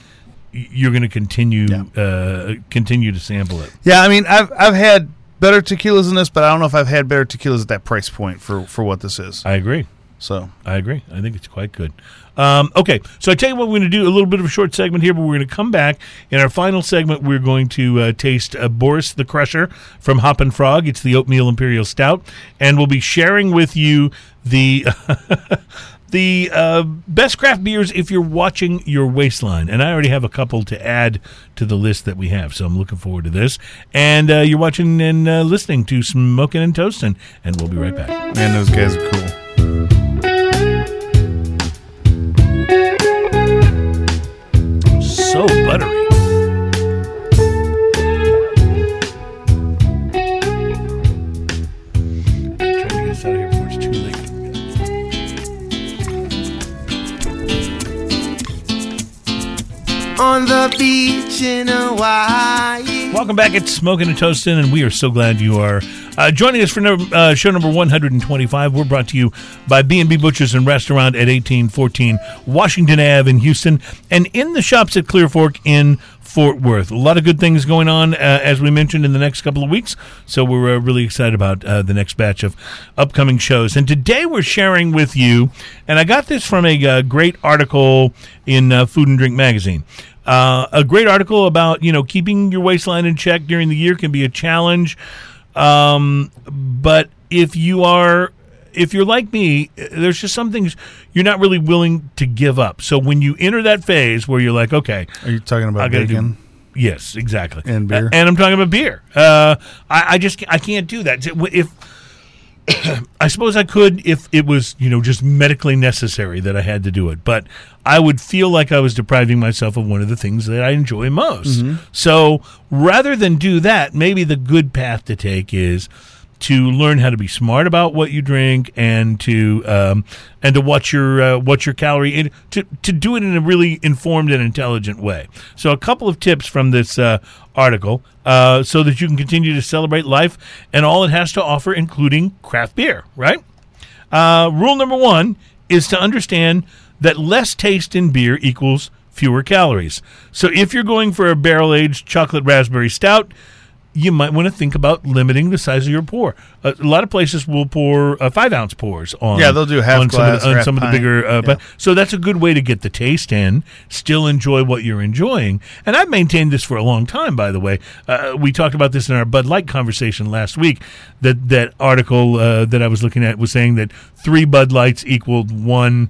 you're going to continue uh, continue to sample it. Yeah, I mean, I've I've had better tequilas than this, but I don't know if I've had better tequilas at that price point for for what this is. I agree. So I agree. I think it's quite good. Um, okay, so I tell you what, we're going to do a little bit of a short segment here, but we're going to come back in our final segment. We're going to uh, taste uh, Boris the Crusher from Hoppin' Frog. It's the oatmeal imperial stout, and we'll be sharing with you the. The uh, best craft beers if you're watching your waistline. And I already have a couple to add to the list that we have. So I'm looking forward to this. And uh, you're watching and uh, listening to Smoking and Toasting. And we'll be right back. man, those guys are cool. Welcome back. It's Smoking and Toasting, and we are so glad you are uh, joining us for number, uh, show number 125. We're brought to you by B&B Butchers and Restaurant at 1814 Washington Ave in Houston, and in the shops at Clear Fork in Fort Worth. A lot of good things going on, uh, as we mentioned, in the next couple of weeks. So we're uh, really excited about uh, the next batch of upcoming shows. And today we're sharing with you, and I got this from a uh, great article in uh, Food and Drink Magazine. Uh, a great article about you know keeping your waistline in check during the year can be a challenge, um, but if you are if you're like me, there's just some things you're not really willing to give up. So when you enter that phase where you're like, okay, Are you talking about gotta do- Yes, exactly. And beer? A- and I'm talking about beer. Uh, I, I just I can't do that. If I suppose I could if it was you know just medically necessary that I had to do it, but I would feel like I was depriving myself of one of the things that I enjoy most. Mm-hmm. So rather than do that, maybe the good path to take is to learn how to be smart about what you drink and to um, and to watch your uh, watch your calorie in, to to do it in a really informed and intelligent way. So a couple of tips from this uh, article uh, so that you can continue to celebrate life and all it has to offer, including craft beer. Right. Uh, rule number one is to understand that less taste in beer equals fewer calories. So if you're going for a barrel aged chocolate raspberry stout, you might want to think about limiting the size of your pour. Uh, a lot of places will pour uh, five ounce pours on. Yeah, they'll do half on some of glass the, on some of the bigger. Uh, but so that's a good way to get the taste in, still enjoy what you're enjoying. And I've maintained this for a long time. By the way, uh, we talked about this in our Bud Light conversation last week. That that article uh, that I was looking at was saying that three Bud Lights equaled one.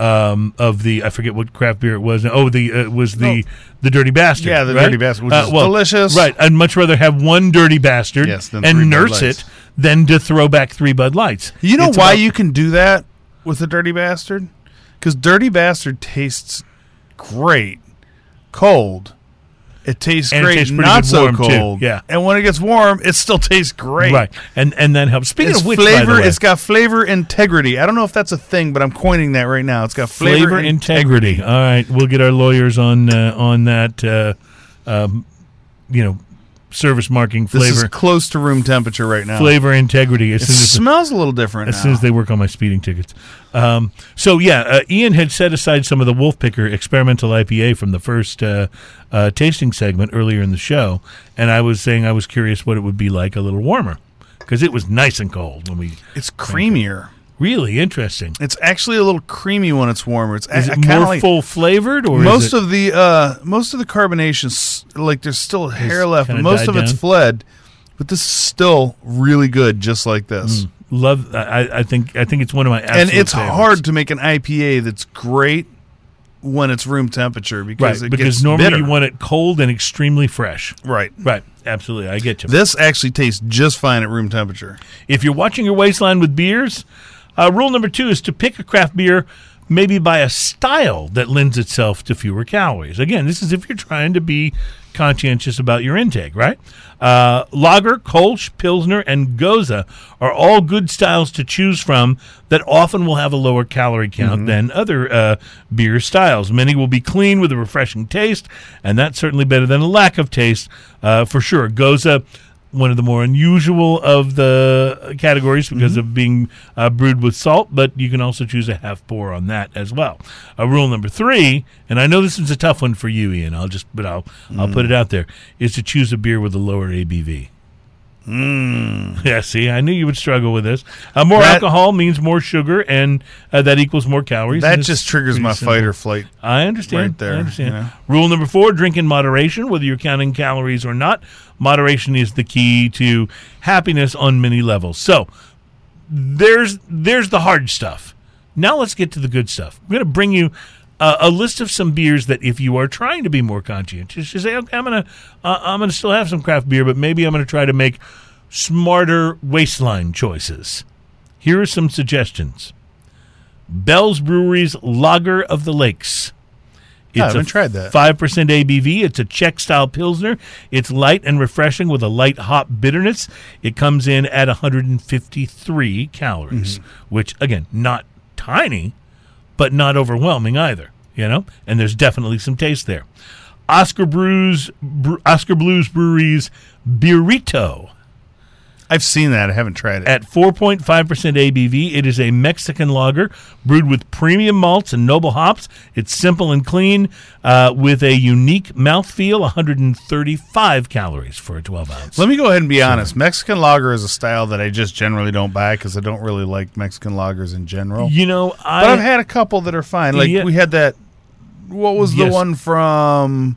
Um, of the I forget what craft beer it was. Oh, the uh, was the the Dirty Bastard. Yeah, the right? Dirty Bastard, which is delicious. Right, I'd much rather have one Dirty Bastard Yes, and nurse it than to throw back three Bud Lights. You know It's why about- you can do that with a dirty bastard? Because dirty bastard tastes great cold. It tastes And it great tastes not so warm, too. cold. Yeah. and when it gets warm, it still tastes great. right, and and that helps. Speaking It's of which, flavor. way, It's got flavor integrity. I don't know if that's a thing, but I'm coining that right now. It's got flavor, flavor integrity. All right, we'll get our lawyers on uh, on that. Uh, um, you know, service marking This is flavor close to room temperature right now. flavor integrity. As It as smells a little different as now. soon as they work on my speeding tickets. Um, so yeah, uh, Ian had set aside some of the Wolf Picker experimental IPA from the first uh, uh, tasting segment earlier in the show, and I was saying I was curious what it would be like a little warmer because it was nice and cold when we. it's creamier. Really interesting. It's actually a little creamy when it's warmer. It's Is it more like, full flavored or most is it, of the uh most of the carbonations like there's still hair left but most of it's fled but this is still really good just like this Love. I, I think. I think it's one of my. and it's favorites. hard to make an IPA that's great when it's room temperature right? because it Because normally bitter. you want it cold and extremely fresh. right. Right. Absolutely. I get you. This actually tastes just fine at room temperature. If you're watching your waistline with beers, uh, rule number two is to pick a craft beer maybe by a style that lends itself to fewer calories. Again, this is if you're trying to be conscientious about your intake, right? Uh, Lager, Kolsch, Pilsner, and Gose are all good styles to choose from that often will have a lower calorie count than other uh, beer styles. Many will be clean with a refreshing taste, and that's certainly better than a lack of taste uh, for sure. Gose one of the more unusual of the categories because of being uh, brewed with salt, but you can also choose a half pour on that as well. Uh, rule number three, and I know this is a tough one for you, Ian. I'll just, but I'll I'll put it out there is to choose a beer with a lower ABV. Mm. Yeah, see, I knew you would struggle with this. Uh, more That- alcohol means more sugar, and uh, that equals more calories. That just triggers my simple. fight or flight. I understand. right there, I understand. know? Rule number four: drink in moderation, whether you're counting calories or not. Moderation is the key to happiness on many levels. So there's there's the hard stuff. Now let's get to the good stuff. I'm going to bring you uh, a list of some beers that, if you are trying to be more conscientious, you say, okay, I'm gonna uh, I'm gonna still have some craft beer, but maybe I'm going to try to make smarter waistline choices. Here are some suggestions. Bell's Brewery's Lager of the Lakes. I haven't tried that. Five percent ABV. It's a Czech style pilsner. It's light and refreshing with a light hop bitterness. It comes in at 153 calories, Mm-hmm. which again, not tiny, but not overwhelming either. You know, and there's definitely some taste there. Oscar Brews, Bre- Oskar Blues Brewery's Beerito I've seen that. I haven't tried it. at 4.5% ABV. It is a Mexican lager brewed with premium malts and noble hops. It's simple and clean uh, with a unique mouthfeel, 135 calories for a 12 ounce. Let me go ahead and be honest. Mexican lager is a style that I just generally don't buy because I don't really like Mexican lagers in general. you know, I, but I've had a couple that are fine. Like Yeah. we had that. What was the Yes. one from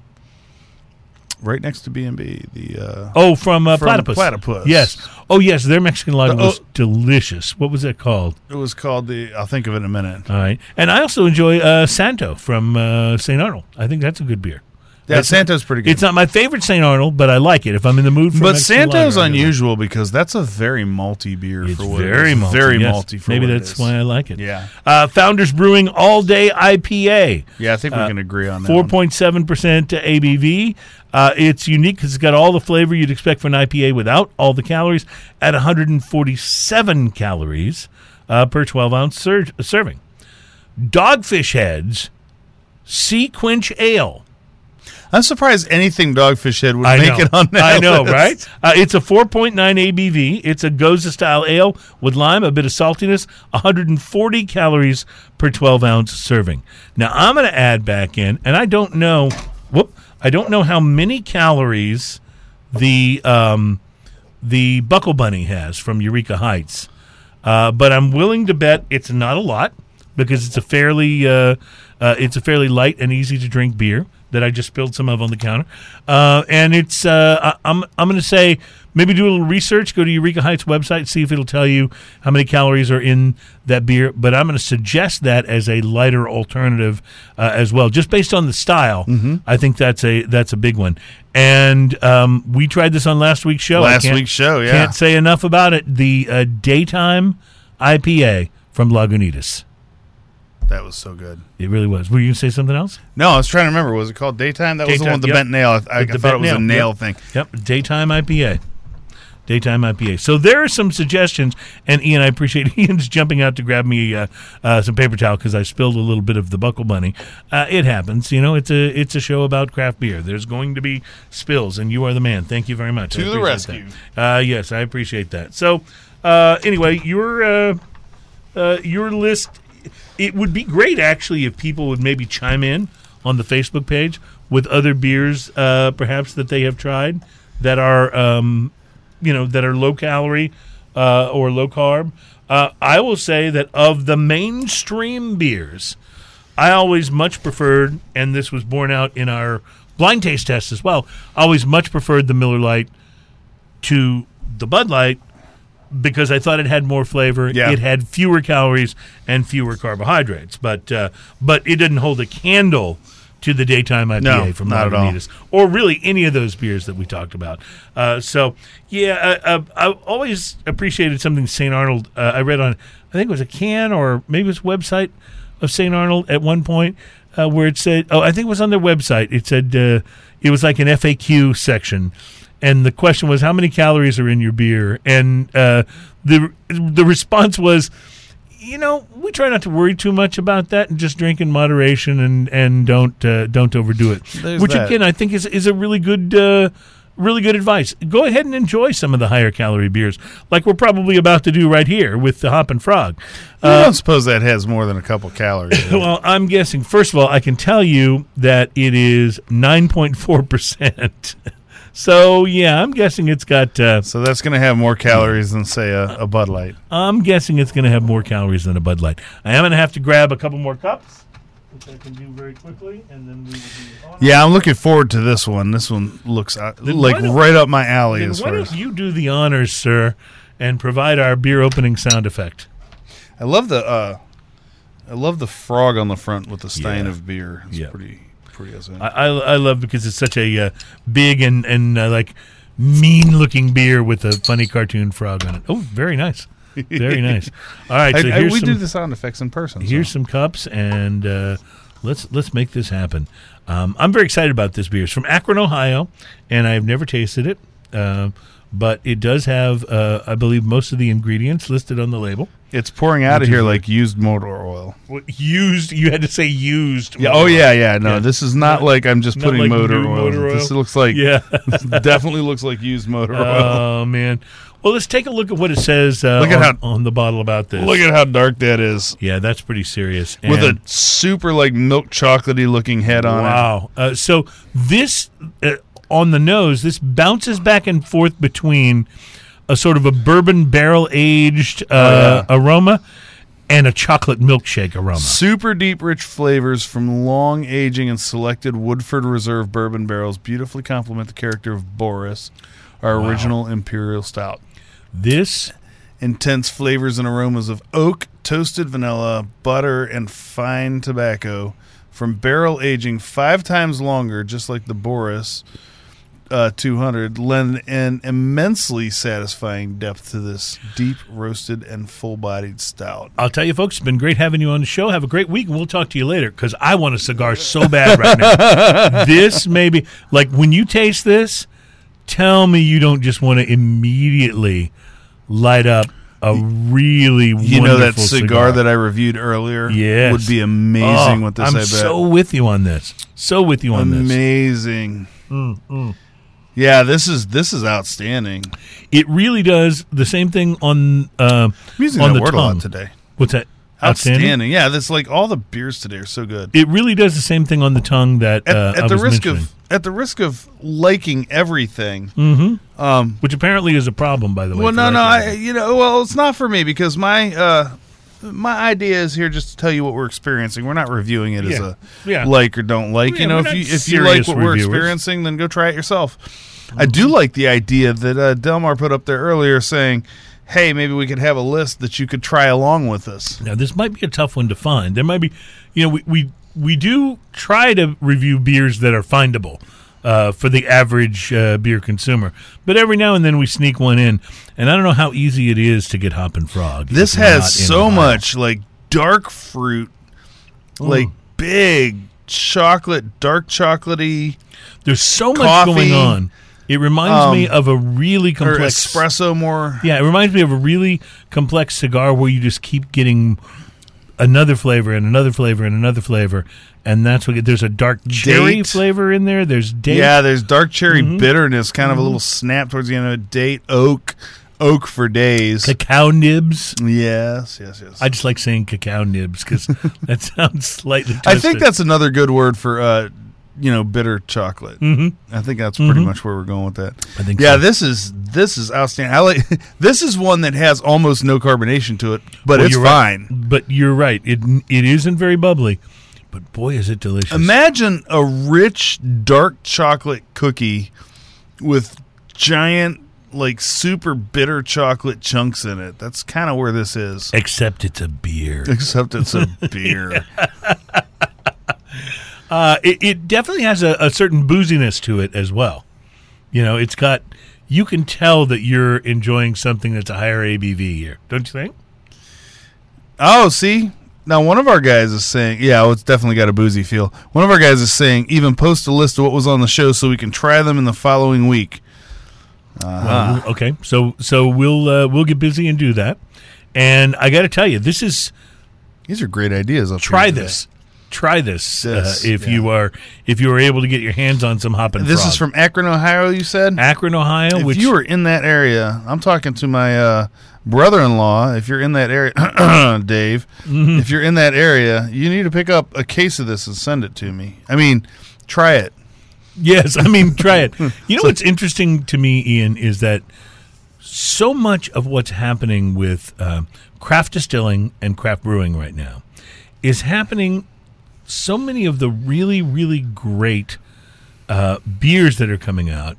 right next to B and B? The uh, oh from, uh, from Platypus. Platypus. Yes. Oh yes, their Mexican lager The- was oh. delicious. What was it called? it was called the. I'll think of it in a minute. All right, and I also enjoy uh, Santo from uh, St. Arnold. I think that's a good beer. Yeah, It's- Santo's pretty good. It's not my favorite St. Arnold, but I like it if I'm in the mood for. but Santo's lager, do like unusual because that's a very malty beer It's for what very it is. malty. Very yes. malty for Maybe what that's is. why I like it. Yeah. Uh, Founders Brewing All Day IPA. Yeah, I think we Uh, can agree on that. Four point seven percent ABV. Uh, it's unique because it's got all the flavor you'd expect for an IPA without all the calories at 147 calories uh, per 12 ounce ser- serving. Dogfish Heads Sea Quench Ale. I'm surprised anything Dogfish Head would I make know. it on that. I know, list. right? Uh, it's a 4.9 ABV. It's a Gose style ale with lime, a bit of saltiness, 140 calories per 12 ounce serving. Now I'm going to add back in, and I don't know. Whoop! I don't know how many calories the um, the Buckle Bunny has from Eureka Heights, uh, but I'm willing to bet it's not a lot because it's a fairly uh, uh, it's a fairly light and easy to drink beer that I just spilled some of on the counter, uh, and it's uh, I- I'm I'm going to say maybe do a little research, go to Eureka Heights website, see if it'll tell you how many calories are in that beer. But I'm going to suggest that as a lighter alternative uh, as well, just based on the style. I think that's a that's a big one. And um, we tried this on last week's show. Last week's show, yeah. Can't say enough about it. The uh, daytime IPA from Lagunitas. That was so good. It really was. Were you going to say something else? No, I was trying to remember. Was it called Daytime? That was the Daytime, one with the yep. bent nail. I, I, The- I the thought bent it was a nail, nail yep. thing. Yep, daytime IPA. Daytime IPA. So there are some suggestions, and Ian, I appreciate Ian's jumping out to grab me uh, uh, some paper towel because I spilled a little bit of the Buckle Bunny. Uh, it happens, you know. It's a it's a show about craft beer. There's going to be spills, and you are the man. Thank you very much. I To the appreciate rescue. that. Uh, yes, I appreciate that. So uh, anyway, your uh, uh, your list. It would be great actually if people would maybe chime in on the Facebook page with other beers, uh, perhaps that they have tried that are, um, you know, that are low calorie uh, or low carb. Uh, I will say that of the mainstream beers, I always much preferred, and this was borne out in our blind taste test as well. Always much preferred the Miller Lite to the Bud Light because I thought it had more flavor. Yeah. It had fewer calories and fewer carbohydrates, but uh, but it didn't hold a candle to the daytime IPA No, from all. Lagunitas, or really any of those beers that we talked about. Uh, so yeah, I, I, I always appreciated something St. Arnold. Uh, I read on, I think it was a can or maybe it was a website of St. Arnold at one point uh, where it said, oh, I think it was on their website. It said uh, it was like an FAQ section, and the question was, how many calories are in your beer? And uh, the the response was. You know, we try not to worry too much about that, and just drink in moderation, and and don't uh, don't overdo it. There's Which that. again, I think is is a really good uh, really good advice. Go ahead and enjoy some of the higher calorie beers, like we're probably about to do right here with the Hoppin' Frog. I don't suppose that has more than a couple calories. Well, I'm guessing. First of all, I can tell you that it is 9.4 percent. So yeah, I'm guessing it's got. Uh, so that's going to have more calories than say a, a Bud Light. I'm guessing it's going to have more calories than a Bud Light. I am going to have to grab a couple more cups, which I can do very quickly, and then we will be on. Yeah, I'm looking forward to this one. This one looks uh, like right up my alley Then as why far as don't you do the honors, sir, and provide our beer opening sound effect? I love the uh, I love the frog on the front with the stein Yeah. of beer. It's Yeah. pretty pretty awesome. I, I, I love because it's such a uh, big and and uh, like mean looking beer with a funny cartoon frog on it. Oh, very nice, very nice. All right, so I- I- we some, do the sound effects in person. so. here's some cups and uh, let's let's make this happen. Um, I'm very excited about this beer. It's from Akron, Ohio, and I've never tasted it, uh, but it does have, uh, I believe, most of the ingredients listed on the label. It's pouring out Which of here like used motor oil. What, used? You had to say used. Yeah. Oh yeah, yeah. No, Yeah. this is not Not- like I'm just putting like motor, oil. motor oil? This looks like Yeah. definitely looks like used motor oil. Oh man. Well, let's take a look at what it says uh, Look at on, how- on the bottle about this. Look at how dark that is. yeah, that's pretty serious. With a super like milk chocolatey looking head on it. wow. Uh, so this uh, on the nose, this bounces back and forth between a sort of a bourbon barrel aged uh, Oh, aroma and a chocolate milkshake aroma. Super deep, rich flavors from long aging and selected Woodford Reserve bourbon barrels beautifully complement the character of Boris, our original imperial stout. This Intense flavors and aromas of oak, toasted vanilla, butter, and fine tobacco from barrel aging five times longer, just like the Boris uh, 200, lend an immensely satisfying depth to this deep roasted and full bodied stout. I'll tell you, folks, it's been great having you on the show. Have a great week, and we'll talk to you later because I want a cigar so bad right now. this maybe, like, when you taste this, tell me you don't just want to immediately light up a really You know that wonderful cigar, that I reviewed earlier Yes. would be amazing Oh, with this, I'm I bet. so with you on this. So with you on this. amazing. Mm, Yeah, this is this is outstanding. It really does the same thing on uh, I'm using on that the word a tongue. lot today. What's that? Outstanding. Yeah, that's like all the beers today are so good. It really does the same thing on the tongue that At, uh, at the risk mentioning. of at the risk of liking everything. Mm-hmm. Um, which apparently is a problem, by the way. well, no, no, I you know, well, it's not for me because my uh, my idea is here just to tell you what we're experiencing. We're not reviewing it as Yeah. a Yeah. like or don't like. Yeah, you know, we're if not you if you like serious what we're reviewers. experiencing, then go try it yourself. I do like the idea that uh, Delmar put up there earlier, saying, "Hey, maybe we could have a list that you could try along with us." Now this might be a tough one to find. There might be, you know, we we, we do try to review beers that are findable uh, for the average uh, beer consumer, but every now and then we sneak one in, and I don't know how easy it is to get Hoppin' Frog. This if not in has so much like dark fruit, like big chocolate, dark chocolatey, There's so much coffee, going on. It reminds me um, of a really complex espresso more. Yeah, it reminds me of a really complex cigar where you just keep getting another flavor and another flavor and another flavor, and that's what there's a dark cherry Date. flavor in there. There's date. Yeah, there's dark cherry Mm-hmm. bitterness, kind of a little snap towards the end of it. Date oak, oak for days. cacao nibs. yes, yes, yes. I just like saying cacao nibs because that sounds slightly. I think that's another good word for uh, you know, bitter chocolate. Mhm. I think that's pretty much where we're going with that. I think Yeah, so. this is this is outstanding. I like this is one that has almost no carbonation to it, but Well, it's you're right. But you're right. It it isn't very bubbly, but boy, is it delicious. Imagine a rich dark chocolate cookie with giant like super bitter chocolate chunks in it. That's kind of where this is. Except it's a beer. Except it's a beer. Uh, it, it definitely has a, a certain booziness to it as well. You know, it's got. You can tell that you're enjoying something that's a higher ABV here, don't you think? Oh, see? Now, one of our guys is saying, yeah, it's definitely got a boozy feel. One of our guys is saying, even post a list of what was on the show so we can try them in the following week. Well, okay, so so we'll uh, we'll get busy and do that. And I got to tell you, this is These are great ideas. I'll try this, try this, This, uh, if yeah. you are if you are able to get your hands on some hopping. This frog. is from Akron, Ohio, you said? Akron, Ohio. if which you are in that area, I'm talking to my uh, brother-in-law. If you're in that area, Dave, Mm-hmm. if you're in that area, you need to pick up a case of this and send it to me. I mean, try it. Yes, I mean, try it. You know what's interesting to me, Ian, is that so much of what's happening with uh, craft distilling and craft brewing right now is happening. So many of the really, really great uh, beers that are coming out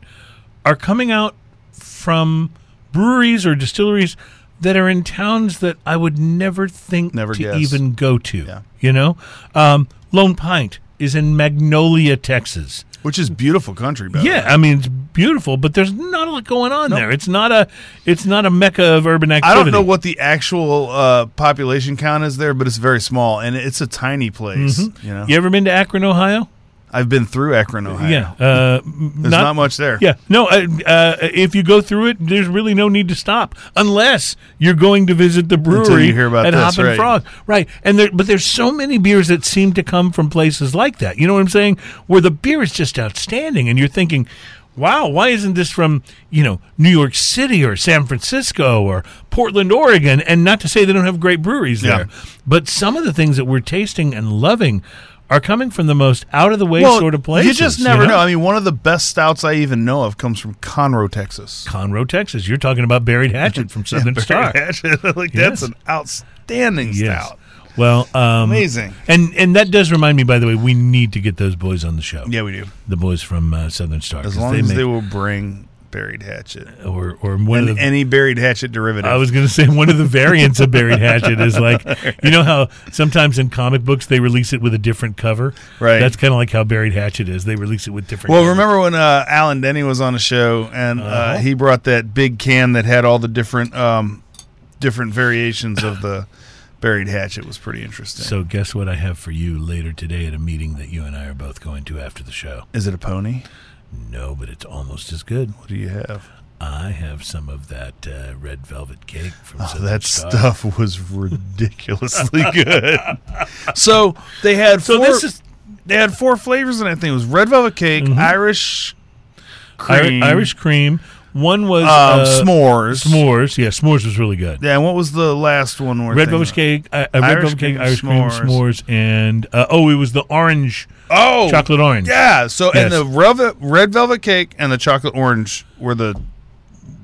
are coming out from breweries or distilleries that are in towns that I would never think Never to guess. even go to. Yeah. You know, um, Lone Pint is in Magnolia, Texas. Which is beautiful country, by Yeah. I mean it's beautiful, but there's not a lot going on there. It's not a it's not a mecca of urban activity. I don't know what the actual uh, population count is there, but it's very small, and it's a tiny place. You know, Mm-hmm. You ever been to Akron, Ohio? I've been through Akron, Ohio. Yeah, uh, There's not, much there. Yeah, no. Uh, uh, if you go through it, there's really no need to stop unless you're going to visit the brewery you hear about at this, Hoppin' right. Frog, right? And there, but there's so many beers that seem to come from places like that. You know what I'm saying? Where the beer is just outstanding, and you're thinking. Wow, why isn't this from, you know, New York City or San Francisco or Portland, Oregon? And not to say they don't have great breweries Yeah. there, but some of the things that we're tasting and loving are coming from the most out of the way Well, sort of places. you just never know? I mean, one of the best stouts I even know of comes from Conroe, Texas. Conroe, Texas. You're talking about Buried Hatchet from Southern Star. like Yes. that's an outstanding Yes. stout. Well, um, Amazing. And and that does remind me, by the way, we need to get those boys on the show. Yeah, we do. The boys from uh, Southern Star. As long as make- they will bring buried hatchet or or one of the, any buried hatchet derivative. I was going to say one of the variants of Buried Hatchet is like, you know how sometimes in comic books they release it with a different cover. Right. That's kind of like how Buried Hatchet is. They release it with different. well, covers. remember when uh, Alan Denny was on a show and uh, Uh-huh. he brought that big can that had all the different um, different variations of the buried hatchet was pretty interesting. So guess what I have for you later today at a meeting that you and I are both going to after the show. is it a pony? No, but it's almost as good. What do you have? I have some of that uh, red velvet cake from Oh, Southern that Star. stuff was ridiculously good. So they had So four, this is- they had four flavors in it. I think it was red velvet cake, Irish Ir- cream, Irish cream. One was um, uh, s'mores. S'mores. Yeah, s'mores was really good. Yeah, and what was the last one? Red velvet cake, uh, uh, red Irish velvet cake, cream, Irish cream, s'mores. s'mores, and uh, oh, it was the orange Oh, chocolate orange. Yeah. So and the velvet, red velvet cake and the chocolate orange were the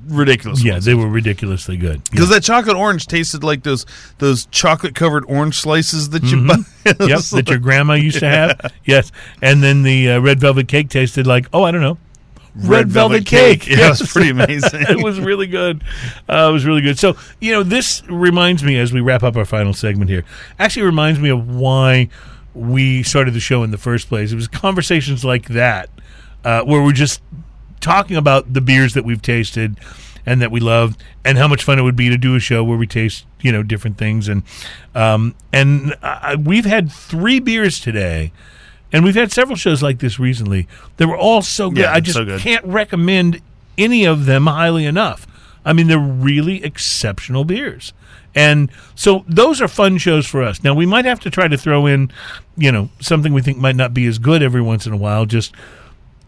ridiculous. Yeah, ones. they were ridiculously good. Because that chocolate orange tasted like those those chocolate covered orange slices that you buy. Mm-hmm. Yep, that your grandma used to have. Yes, and then the uh, red velvet cake tasted like oh, I don't know, red, velvet, cake. Yeah, it was pretty amazing. it was really good. Uh, it was really good. So you know, this reminds me as we wrap up our final segment here. Actually, reminds me of why we started the show in the first place. It was conversations like that uh, where we're just talking about the beers that we've tasted and that we love, and how much fun it would be to do a show where we taste you know different things and um, and uh, we've had three beers today. And we've had several shows like this recently. They were all so good. Yeah, I just so good. can't recommend any of them highly enough. I mean, they're really exceptional beers. And so those are fun shows for us. Now, we might have to try to throw in, you know, something we think might not be as good every once in a while just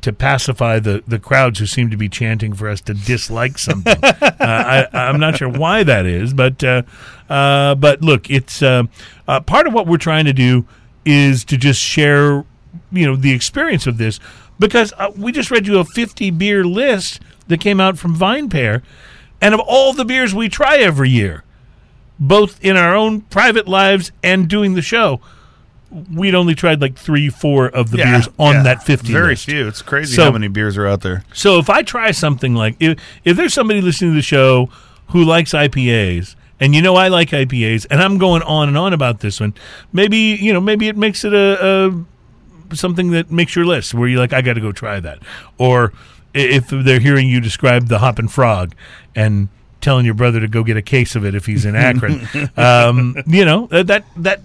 to pacify the, the crowds who seem to be chanting for us to dislike something. uh, I, I'm not sure why that is, but uh, uh, but look, it's uh, uh, part of what we're trying to do is to just share, you know, the experience of this because uh, we just read you a 50 beer list that came out from VinePair, and of all the beers we try every year, both in our own private lives and doing the show, we'd only tried like three, four of the Yeah, beers on yeah. that fifty. Very list. few. It's crazy So- how many beers are out there. So if I try something like if if there's somebody listening to the show who likes IPAs, and you know I like IPAs, and I'm going on and on about this one, maybe you know maybe it makes it a, a something that makes your list where you're like I got to go try that, or if they're hearing you describe the Hoppin' Frog and telling your brother to go get a case of it if he's in Akron, um, you know that that that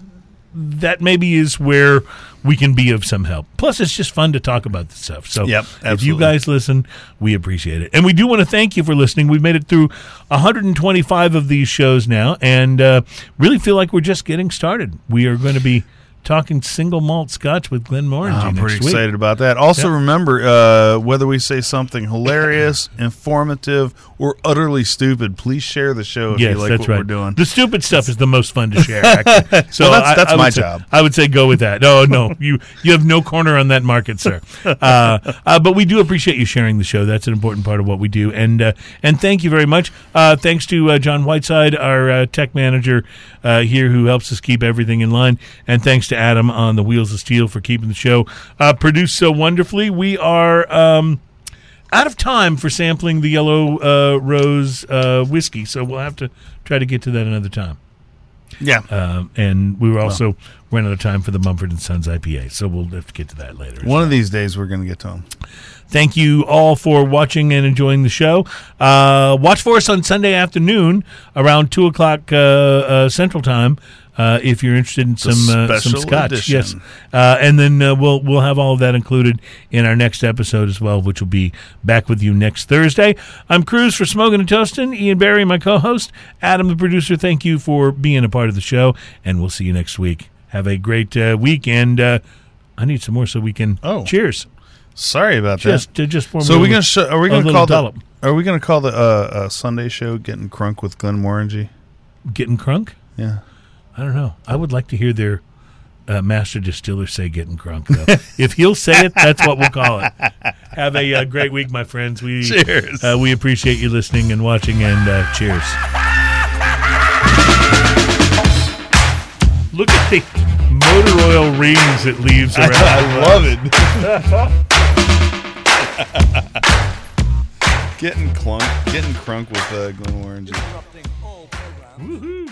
that maybe is where we can be of some help. Plus, it's just fun to talk about this stuff. So, Yep, if you guys listen, we appreciate it, and we do want to thank you for listening. We've made it through 125 of these shows now, and uh, really feel like we're just getting started. We are going to be talking single malt Scotch with Glenmorangie I'm pretty week. excited about that. Also, Yep. remember uh, whether we say something hilarious, informative, or utterly stupid, please share the show if Yes, you like that's what right. we're doing. The stupid stuff is the most fun to share. Actually. So Well, that's- that's I would my say- job. I would say go with that. No, no, you you have no corner on that market, sir. Uh, uh, but we do appreciate you sharing the show. That's an important part of what we do, and uh, and thank you very much. Uh, thanks to uh, John Whiteside, our uh, tech manager uh, here, who helps us keep everything in line, and thanks to Adam on the Wheels of Steel for keeping the show uh, produced so wonderfully. We are. Um, out of time for sampling the yellow uh, rose uh, whiskey, so we'll have to try to get to that another time. yeah. Um, and we were also running out of time for the Mumford and Sons IPA, so we'll have to get to that later. One of these days, we're going to get to them. Thank you all for watching and enjoying the show. Uh, watch for us on Sunday afternoon around two o'clock uh, uh, Central Time. Uh, if you're interested in some uh, some scotch, edition. yes, uh, and then uh, we'll we'll have all of that included in our next episode as well, which will be back with you next Thursday. I'm Cruz for Smoking and Toasting. Ian Barry, my co-host, Adam, the producer. Thank you for being a part of the show, and we'll see you next week. Have a great uh, week, uh, I need some more so we can. Oh. cheers! Sorry about Just that. just for So are we going to sh- are we going to little call the are we going to call the uh, uh, Sunday show "Getting Crunk" with Glenmorangie? getting crunk? Yeah. I don't know. I would like to hear their uh, master distiller say "getting crunk." Though, if he'll say it, that's what we'll call it. Have a uh, great week, my friends. We Cheers. Uh, we appreciate you listening and watching, and uh, cheers. Look at the motor oil rings it leaves around. I love it. getting clunk, getting crunk with uh, Glenmorangie. Woohoo!